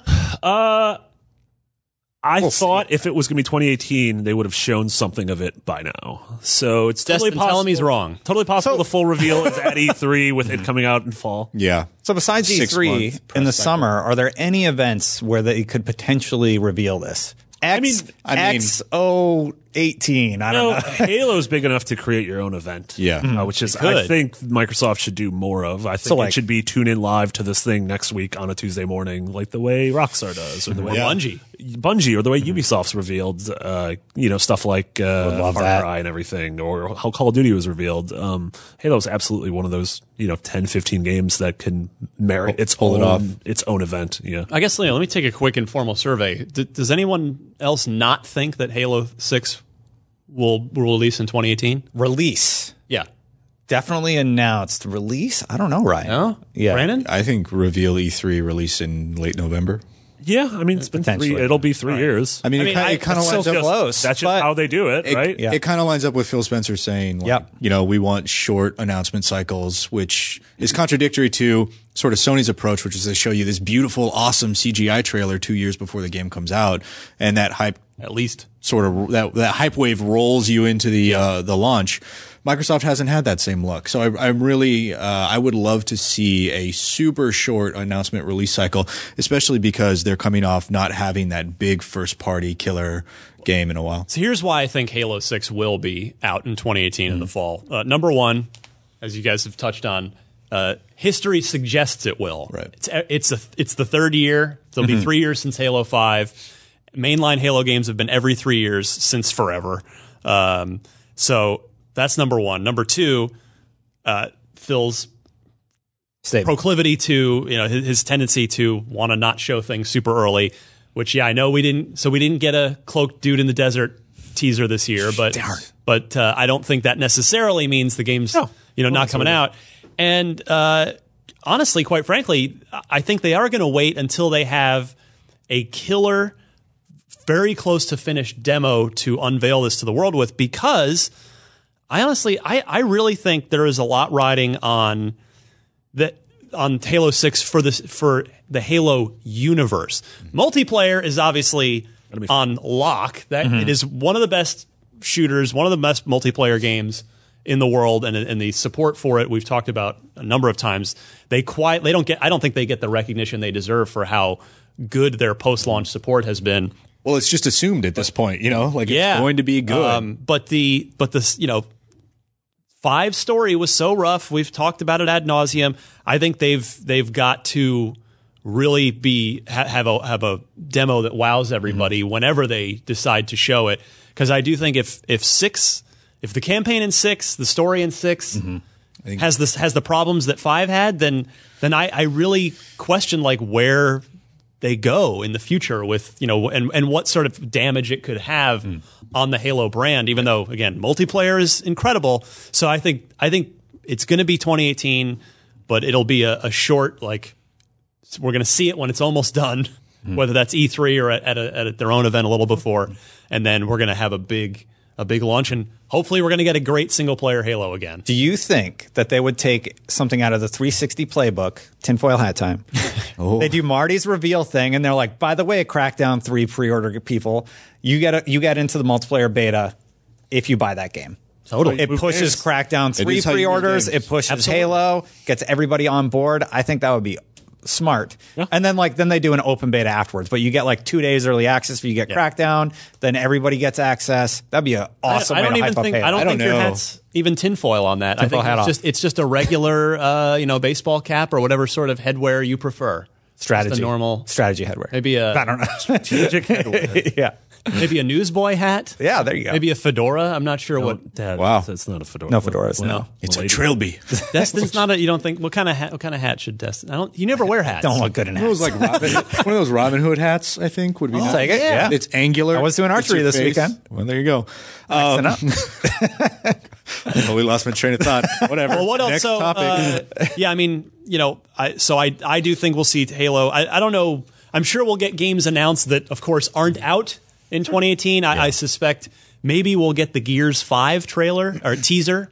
[SPEAKER 3] I thought if it was going to be 2018, they would have shown something of it by now. So it's totally
[SPEAKER 1] Destin,
[SPEAKER 3] possible.
[SPEAKER 1] tell him he's wrong.
[SPEAKER 3] Totally possible. the full reveal is at E3 with it coming out in fall.
[SPEAKER 2] Yeah.
[SPEAKER 4] So besides
[SPEAKER 2] Six
[SPEAKER 4] E3 in the summer, are there any events where they could potentially reveal this? X,
[SPEAKER 3] mean-
[SPEAKER 2] I mean-
[SPEAKER 4] XO18. I don't
[SPEAKER 3] No,
[SPEAKER 4] know.
[SPEAKER 3] Halo's big enough to create your own event.
[SPEAKER 2] Yeah.
[SPEAKER 3] Uh, which is I think Microsoft should do more of. I think
[SPEAKER 4] So, like-
[SPEAKER 3] it should be tune in live to this thing next week on a Tuesday morning, like the way Rockstar does, or the way
[SPEAKER 1] Yeah. Bungie.
[SPEAKER 3] Bungie, or the way Ubisoft's revealed. Uh, you know, stuff like uh,
[SPEAKER 4] love
[SPEAKER 3] Far
[SPEAKER 4] that.
[SPEAKER 3] Cry and everything, or how Call of Duty was revealed. Um, Halo's absolutely one of those you know 10, 15 games that can merit its
[SPEAKER 2] pull
[SPEAKER 3] own
[SPEAKER 2] it off.
[SPEAKER 3] its own event. Yeah.
[SPEAKER 1] I guess Leo, let me take a quick informal survey. D- does anyone else not think that Halo Six will will release in 2018?
[SPEAKER 4] Release.
[SPEAKER 1] Yeah.
[SPEAKER 4] Definitely announced. Release? I don't know, Ryan.
[SPEAKER 1] No.
[SPEAKER 4] Yeah.
[SPEAKER 1] Brandon.
[SPEAKER 2] I think reveal E3 release in late November.
[SPEAKER 3] Yeah, I mean it's been three. It'll be three years.
[SPEAKER 2] I mean,
[SPEAKER 1] I
[SPEAKER 2] it,
[SPEAKER 1] mean,
[SPEAKER 2] kind, it kind of lines
[SPEAKER 4] so
[SPEAKER 2] up.
[SPEAKER 4] close.
[SPEAKER 3] That's just how they do it,
[SPEAKER 2] It,
[SPEAKER 3] right?
[SPEAKER 4] Yeah.
[SPEAKER 2] it kind of lines up with Phil Spencer saying, like,
[SPEAKER 4] Yep.
[SPEAKER 2] you know, we want short announcement cycles, which is contradictory to sort of Sony's approach, which is they show you this beautiful, awesome CGI trailer two years before the game comes out, and that hype
[SPEAKER 1] At least.
[SPEAKER 2] sort of that that hype wave rolls you into the uh, the launch. Microsoft hasn't had that same look, so I, I'm really uh, I would love to see a super short announcement release cycle, especially because they're coming off not having that big first party killer game in a while.
[SPEAKER 1] So here's why I think Halo 6 will be out in 2018 in the fall. Uh, number one, as you guys have touched on, uh, history suggests it will.
[SPEAKER 2] Right.
[SPEAKER 1] It's it's a it's the third year. There'll be three years since Halo 5. Mainline Halo games have been every three years since forever. Um, so that's number one. Number two, uh, Phil's
[SPEAKER 4] Statement.
[SPEAKER 1] proclivity to you know his, his tendency to want to not show things super early which yeah i know we didn't so we didn't get a cloaked dude in the desert teaser this year but but uh, i don't think that necessarily means the game's you know not coming out and uh, honestly quite frankly i think they are going to wait until they have a killer very close to finished demo to unveil this to the world with because I honestly, I, I really think there is a lot riding on that on Halo Six for this for the Halo universe. Multiplayer is obviously on lock. That it is one of the best shooters, one of the best multiplayer games in the world, and and the support for it we've talked about a number of times. They quite they don't get. I don't think they get the recognition they deserve for how good their post launch support has been.
[SPEAKER 2] Well, it's just assumed at this point, you know, like
[SPEAKER 1] Yeah,
[SPEAKER 2] it's going to be good.
[SPEAKER 1] Um, but the but the you know five story was so rough. We've talked about it ad nauseum. I think they've they've got to really be ha- have a have a demo that wows everybody whenever they decide to show it. Because I do think if if six if the campaign in six, the story in 6 has this has the problems that five had, then then I, I really question like where they go in the future with you know and and what sort of damage it could have hmm. on the Halo brand. Even though again, multiplayer is incredible. So I think I think it's going to be 2018, but it'll be a, a short like we're going to see it when it's almost done, hmm. whether that's E3 or at, at, a, at their own event a little before, and then we're going to have a big a big launch, and hopefully we're going to get a great single player Halo again.
[SPEAKER 4] Do you think that they would take something out of the 360 playbook, tinfoil hat time? They oh. do Marty's reveal thing, and they're like, "By the way, Crackdown 3 pre-order people, you get a, you get into the multiplayer beta if you buy that game."
[SPEAKER 1] Totally.
[SPEAKER 4] It pushes
[SPEAKER 2] is.
[SPEAKER 4] Crackdown 3
[SPEAKER 2] is how you win
[SPEAKER 4] pre-orders. It pushes
[SPEAKER 1] Absolutely.
[SPEAKER 4] Halo, gets everybody on board. I think that would be smart. And then like then they do an open beta afterwards, but you get like 2 days early access if you get Crackdown, then everybody gets access. That'd be an awesome
[SPEAKER 1] I, I don't even think I don't,
[SPEAKER 2] I don't
[SPEAKER 1] think your hat's even tinfoil on that. I think it's just it's just a regular uh, you know baseball cap or whatever sort of headwear you prefer.
[SPEAKER 4] strategy.
[SPEAKER 1] Normal
[SPEAKER 4] strategy headwear.
[SPEAKER 1] maybe a
[SPEAKER 4] I don't know.
[SPEAKER 3] Strategic headwear.
[SPEAKER 4] yeah.
[SPEAKER 1] maybe a newsboy hat.
[SPEAKER 4] Yeah, there you go.
[SPEAKER 1] Maybe a fedora. I'm not sure what.
[SPEAKER 3] That,
[SPEAKER 2] Wow.
[SPEAKER 3] That's not a fedora.
[SPEAKER 4] No fedoras,
[SPEAKER 3] Well,
[SPEAKER 4] no.
[SPEAKER 2] It's a
[SPEAKER 3] lady-
[SPEAKER 2] trilby.
[SPEAKER 1] Destin's not a. You don't think what kind of hat? What kind of hat should Destin? I don't. You never wear hats.
[SPEAKER 4] don't look good in
[SPEAKER 2] One of those
[SPEAKER 4] hats.
[SPEAKER 2] like Robin, one of those Robin Hood hats. I think would be. nice.
[SPEAKER 4] take it, yeah.
[SPEAKER 2] It's angular.
[SPEAKER 4] I was doing archery this
[SPEAKER 2] face.
[SPEAKER 4] weekend.
[SPEAKER 2] Well, there you go. Um, we lost my train of thought. Whatever.
[SPEAKER 1] Well, what else?
[SPEAKER 2] Next
[SPEAKER 1] so,
[SPEAKER 2] topic.
[SPEAKER 1] uh, yeah, I mean, you know, I so I I do think we'll see Halo. I, I don't know. I'm sure we'll get games announced that, of course, aren't out in 2018. I, I suspect maybe we'll get the Gears Five trailer or teaser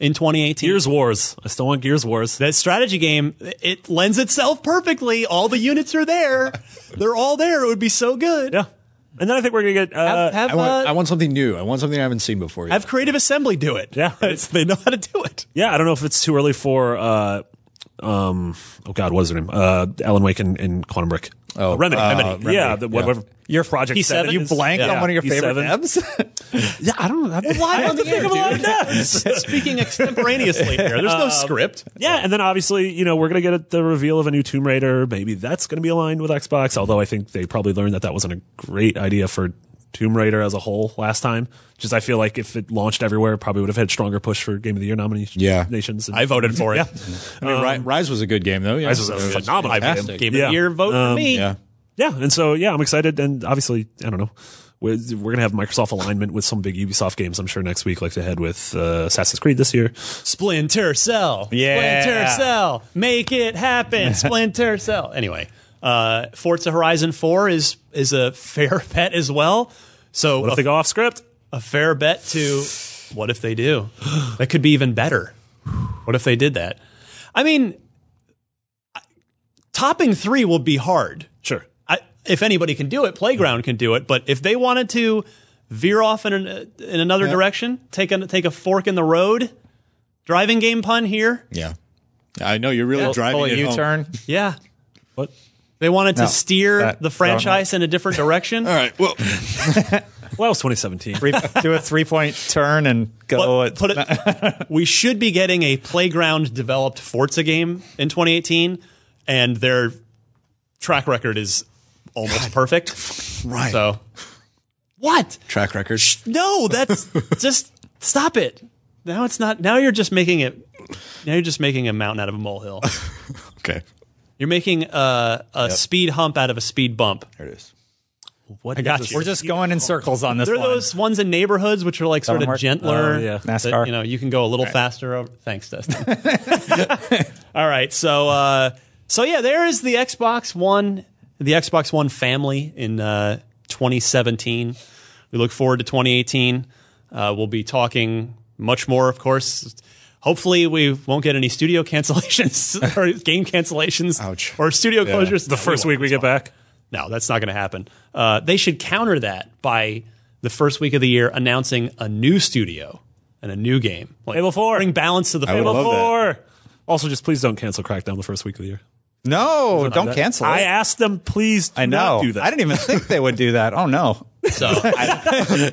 [SPEAKER 1] in 2018.
[SPEAKER 3] Gears Wars. I still want Gears Wars.
[SPEAKER 1] that strategy game, it lends itself perfectly. All the units are there. They're all there. It would be so good.
[SPEAKER 3] Yeah. And then I think we're gonna get. Uh,
[SPEAKER 1] Have, have,
[SPEAKER 2] I want,
[SPEAKER 1] uh,
[SPEAKER 2] I want something new. I want something I haven't seen before. Yet.
[SPEAKER 1] have Creative Assembly do it.
[SPEAKER 3] Yeah.
[SPEAKER 1] It's- they know how to do it.
[SPEAKER 3] yeah, I don't know if it's too early for. Uh, um. Oh God, what is her name? Uh, Alan Wake and, and Quantum Break.
[SPEAKER 2] Oh,
[SPEAKER 3] Remedy.
[SPEAKER 2] uh,
[SPEAKER 3] Remedy.
[SPEAKER 2] Remedy,
[SPEAKER 3] Yeah. The,
[SPEAKER 2] yeah.
[SPEAKER 3] Whatever.
[SPEAKER 4] Your
[SPEAKER 3] project.
[SPEAKER 1] P7?
[SPEAKER 3] seven
[SPEAKER 4] You
[SPEAKER 3] is-
[SPEAKER 4] blanked
[SPEAKER 3] yeah.
[SPEAKER 4] on one of your favorite
[SPEAKER 3] P7.
[SPEAKER 4] devs?
[SPEAKER 3] Yeah, I don't know. I have to think of a lot of devs.
[SPEAKER 1] Speaking extemporaneously here, there's no um, script.
[SPEAKER 3] Yeah, and then obviously, you know, we're gonna get the reveal of a new Tomb Raider. Maybe that's gonna be aligned with Xbox. Although I think they probably learned that that wasn't a great idea for Tomb Raider as a whole last time. Just I feel like if it launched everywhere, it probably would have had stronger push for Game of the Year nominations.
[SPEAKER 2] Yeah.
[SPEAKER 3] nations.
[SPEAKER 1] I voted for it.
[SPEAKER 2] I mean, Ri- um, Rise was a good game though. Yeah.
[SPEAKER 3] Rise was a phenomenal game.
[SPEAKER 1] Game of
[SPEAKER 3] Yeah.
[SPEAKER 1] the year vote for um, me.
[SPEAKER 2] Yeah.
[SPEAKER 3] Yeah, and so yeah, I'm excited, and obviously, I don't know. We're, we're gonna have Microsoft alignment with some big Ubisoft games. I'm sure next week, like they had with uh, Assassin's Creed this year.
[SPEAKER 1] Splinter Cell.
[SPEAKER 4] Yeah.
[SPEAKER 1] Splinter Cell. Make it happen. Splinter Cell. Anyway, uh, Forza Horizon 4 is is a fair bet as well. So
[SPEAKER 3] What
[SPEAKER 1] a,
[SPEAKER 3] if they go off script?
[SPEAKER 1] a fair bet to what if they do? That could be even better. What if they did that? I mean, topping three will be hard.
[SPEAKER 3] Sure.
[SPEAKER 1] I, if anybody can do it, Playground can do it. But if they wanted to veer off in, an, in another direction, take a take a fork in the road, driving game pun here.
[SPEAKER 2] Yeah. I know you're really driving
[SPEAKER 4] pull a
[SPEAKER 2] it
[SPEAKER 4] U-turn.
[SPEAKER 1] Yeah,
[SPEAKER 3] What?
[SPEAKER 1] they wanted to steer the franchise in a different direction.
[SPEAKER 2] All right. Well,
[SPEAKER 3] Well, it was 2017.
[SPEAKER 4] Three- do a three-point turn and go.
[SPEAKER 1] But- put it, we should be getting a Playground developed Forza game in 2018, and their track record is almost perfect.
[SPEAKER 2] right.
[SPEAKER 1] So, what?
[SPEAKER 2] Track record.
[SPEAKER 1] No, that's just stop it. Now it's not. Now you're just making it. Now you're just making a mountain out of a molehill.
[SPEAKER 2] Okay.
[SPEAKER 1] You're making a, a speed hump out of a speed bump.
[SPEAKER 2] There it is.
[SPEAKER 1] What I got you.
[SPEAKER 4] We're just going in circles on this
[SPEAKER 1] There are
[SPEAKER 4] one.
[SPEAKER 1] those ones in neighborhoods which are like sort
[SPEAKER 4] one
[SPEAKER 1] of gentler.
[SPEAKER 3] Oh, yeah.
[SPEAKER 1] that,
[SPEAKER 4] NASCAR.
[SPEAKER 1] you know, you can go a little faster. Over. Thanks, Dustin. All right, so uh, so yeah, there is the Xbox One, the Xbox One family in uh, 2017. We look forward to 2018. Uh, we'll be talking much more, of course. Hopefully, we won't get any studio cancellations or game cancellations
[SPEAKER 2] Ouch.
[SPEAKER 1] or studio closures.
[SPEAKER 3] The first week we get back.
[SPEAKER 1] No, that's not going to happen. Uh, they should counter that by the first week of the year announcing a new studio and a new game. Like,
[SPEAKER 3] Halo 4.
[SPEAKER 1] Bring balance to the
[SPEAKER 2] would
[SPEAKER 1] Halo
[SPEAKER 2] love that.
[SPEAKER 3] Four. Also, just please don't cancel Crackdown the first week of the year.
[SPEAKER 4] No, don't cancel it.
[SPEAKER 3] I asked them, please. Do
[SPEAKER 4] I know.
[SPEAKER 3] Not do that.
[SPEAKER 4] I didn't even think they would do that. Oh no.
[SPEAKER 1] So,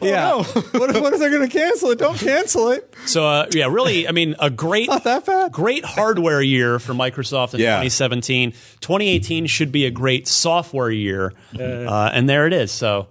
[SPEAKER 4] Yeah. what, if, what if they're going to cancel it? Don't cancel it.
[SPEAKER 1] so uh, yeah, really, I mean, a great,
[SPEAKER 4] Not that bad.
[SPEAKER 1] great hardware year for Microsoft in
[SPEAKER 2] Yeah.
[SPEAKER 1] 2017. 2018 should be a great software year, uh, and there it is. So.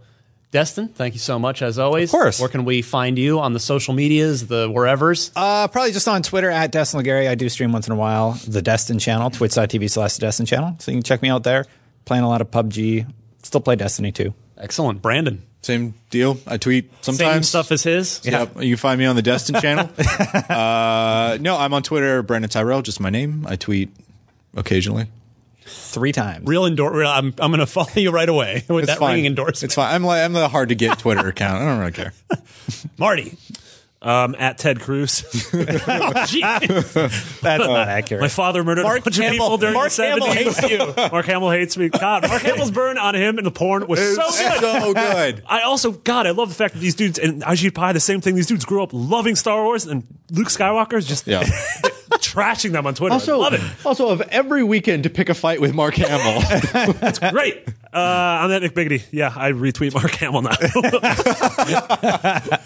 [SPEAKER 1] Destin, thank you so much as always.
[SPEAKER 4] Of course.
[SPEAKER 1] Where can we find you on the social medias, the wherevers?
[SPEAKER 4] Uh, probably just on Twitter at Destin Legarie. I do stream once in a while. The Destin channel, twitch.tv slash Destin channel. So you can check me out there. playing a lot of PUBG. Still play Destiny 2.
[SPEAKER 1] Excellent, Brandon.
[SPEAKER 2] Same deal. I tweet sometimes.
[SPEAKER 1] Same stuff as his.
[SPEAKER 2] Yep. You can find me on the Destin channel. uh, no, I'm on Twitter, Brandon Tyrell, just my name. I tweet occasionally.
[SPEAKER 4] Three times.
[SPEAKER 1] Real endor. real- I'm I'm going to follow you right away with
[SPEAKER 2] It's
[SPEAKER 1] that
[SPEAKER 2] fine.
[SPEAKER 1] ringing endorsement.
[SPEAKER 2] It's fine. I'm like I'm the hard to get Twitter account. I don't really care.
[SPEAKER 1] Marty.
[SPEAKER 3] Um, at Ted Cruz.
[SPEAKER 1] Oh.
[SPEAKER 4] That's not accurate.
[SPEAKER 3] My father murdered
[SPEAKER 1] Mark
[SPEAKER 3] a bunch
[SPEAKER 1] Hamill-
[SPEAKER 3] of people during
[SPEAKER 1] Mark
[SPEAKER 3] the
[SPEAKER 1] Hamill
[SPEAKER 3] 70s.
[SPEAKER 1] hates you.
[SPEAKER 3] Mark Hamill hates me. God, Mark Hamill's burn on him in the porn was so good.
[SPEAKER 2] so good.
[SPEAKER 3] I also, God, I love the fact that these dudes and Ajit Pai, the same thing. These dudes grew up loving Star Wars, and Luke Skywalker is just
[SPEAKER 2] Yeah.
[SPEAKER 3] Trashing them on Twitter. I
[SPEAKER 5] Also,
[SPEAKER 3] love it.
[SPEAKER 5] also of every weekend to pick a fight with Mark Hamill.
[SPEAKER 3] That's great. Uh, I'm that Nick Biggity. Yeah, I retweet Mark Hamill now.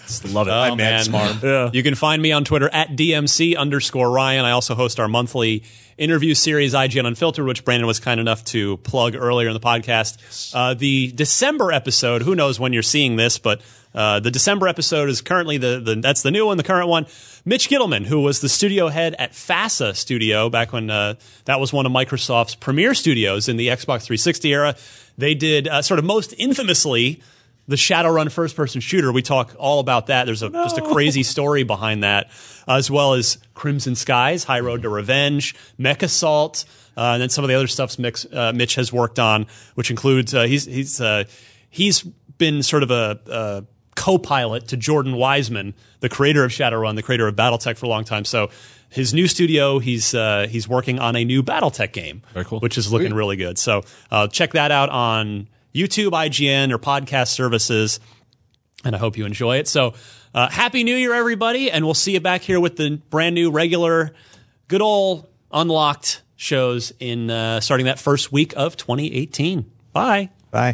[SPEAKER 3] just love it.
[SPEAKER 1] Oh, man.
[SPEAKER 3] Yeah.
[SPEAKER 1] You can find me on Twitter at DMC underscore Ryan. I also host our monthly interview series, IGN Unfiltered, which Brandon was kind enough to plug earlier in the podcast. Uh, the December episode, who knows when you're seeing this, but uh, the December episode is currently the, the that's the new one, the current one. Mitch Gitelman, who was the studio head at FASA Studio back when uh, that was one of Microsoft's premier studios in the Xbox 360 era. They did uh, sort of most infamously the Shadowrun first person shooter. We talk all about that. There's a, just a crazy story behind that, as well as Crimson Skies, High Road to Revenge, MechAssault, uh, and then some of the other stuff Mix, uh, Mitch has worked on, which includes uh, he's he's uh, he's been sort of a, a co-pilot to Jordan Weisman, the creator of Shadowrun, the creator of BattleTech for a long time. So. His new studio, he's uh, he's working on a new BattleTech game,
[SPEAKER 3] Very cool.
[SPEAKER 1] which is looking really good. So uh, check that out on YouTube, IGN, or podcast services. And I hope you enjoy it. So uh, happy New Year, everybody, and we'll see you back here with the brand new, regular, good old unlocked shows in uh, starting that first week of 2018. Bye.
[SPEAKER 4] Bye.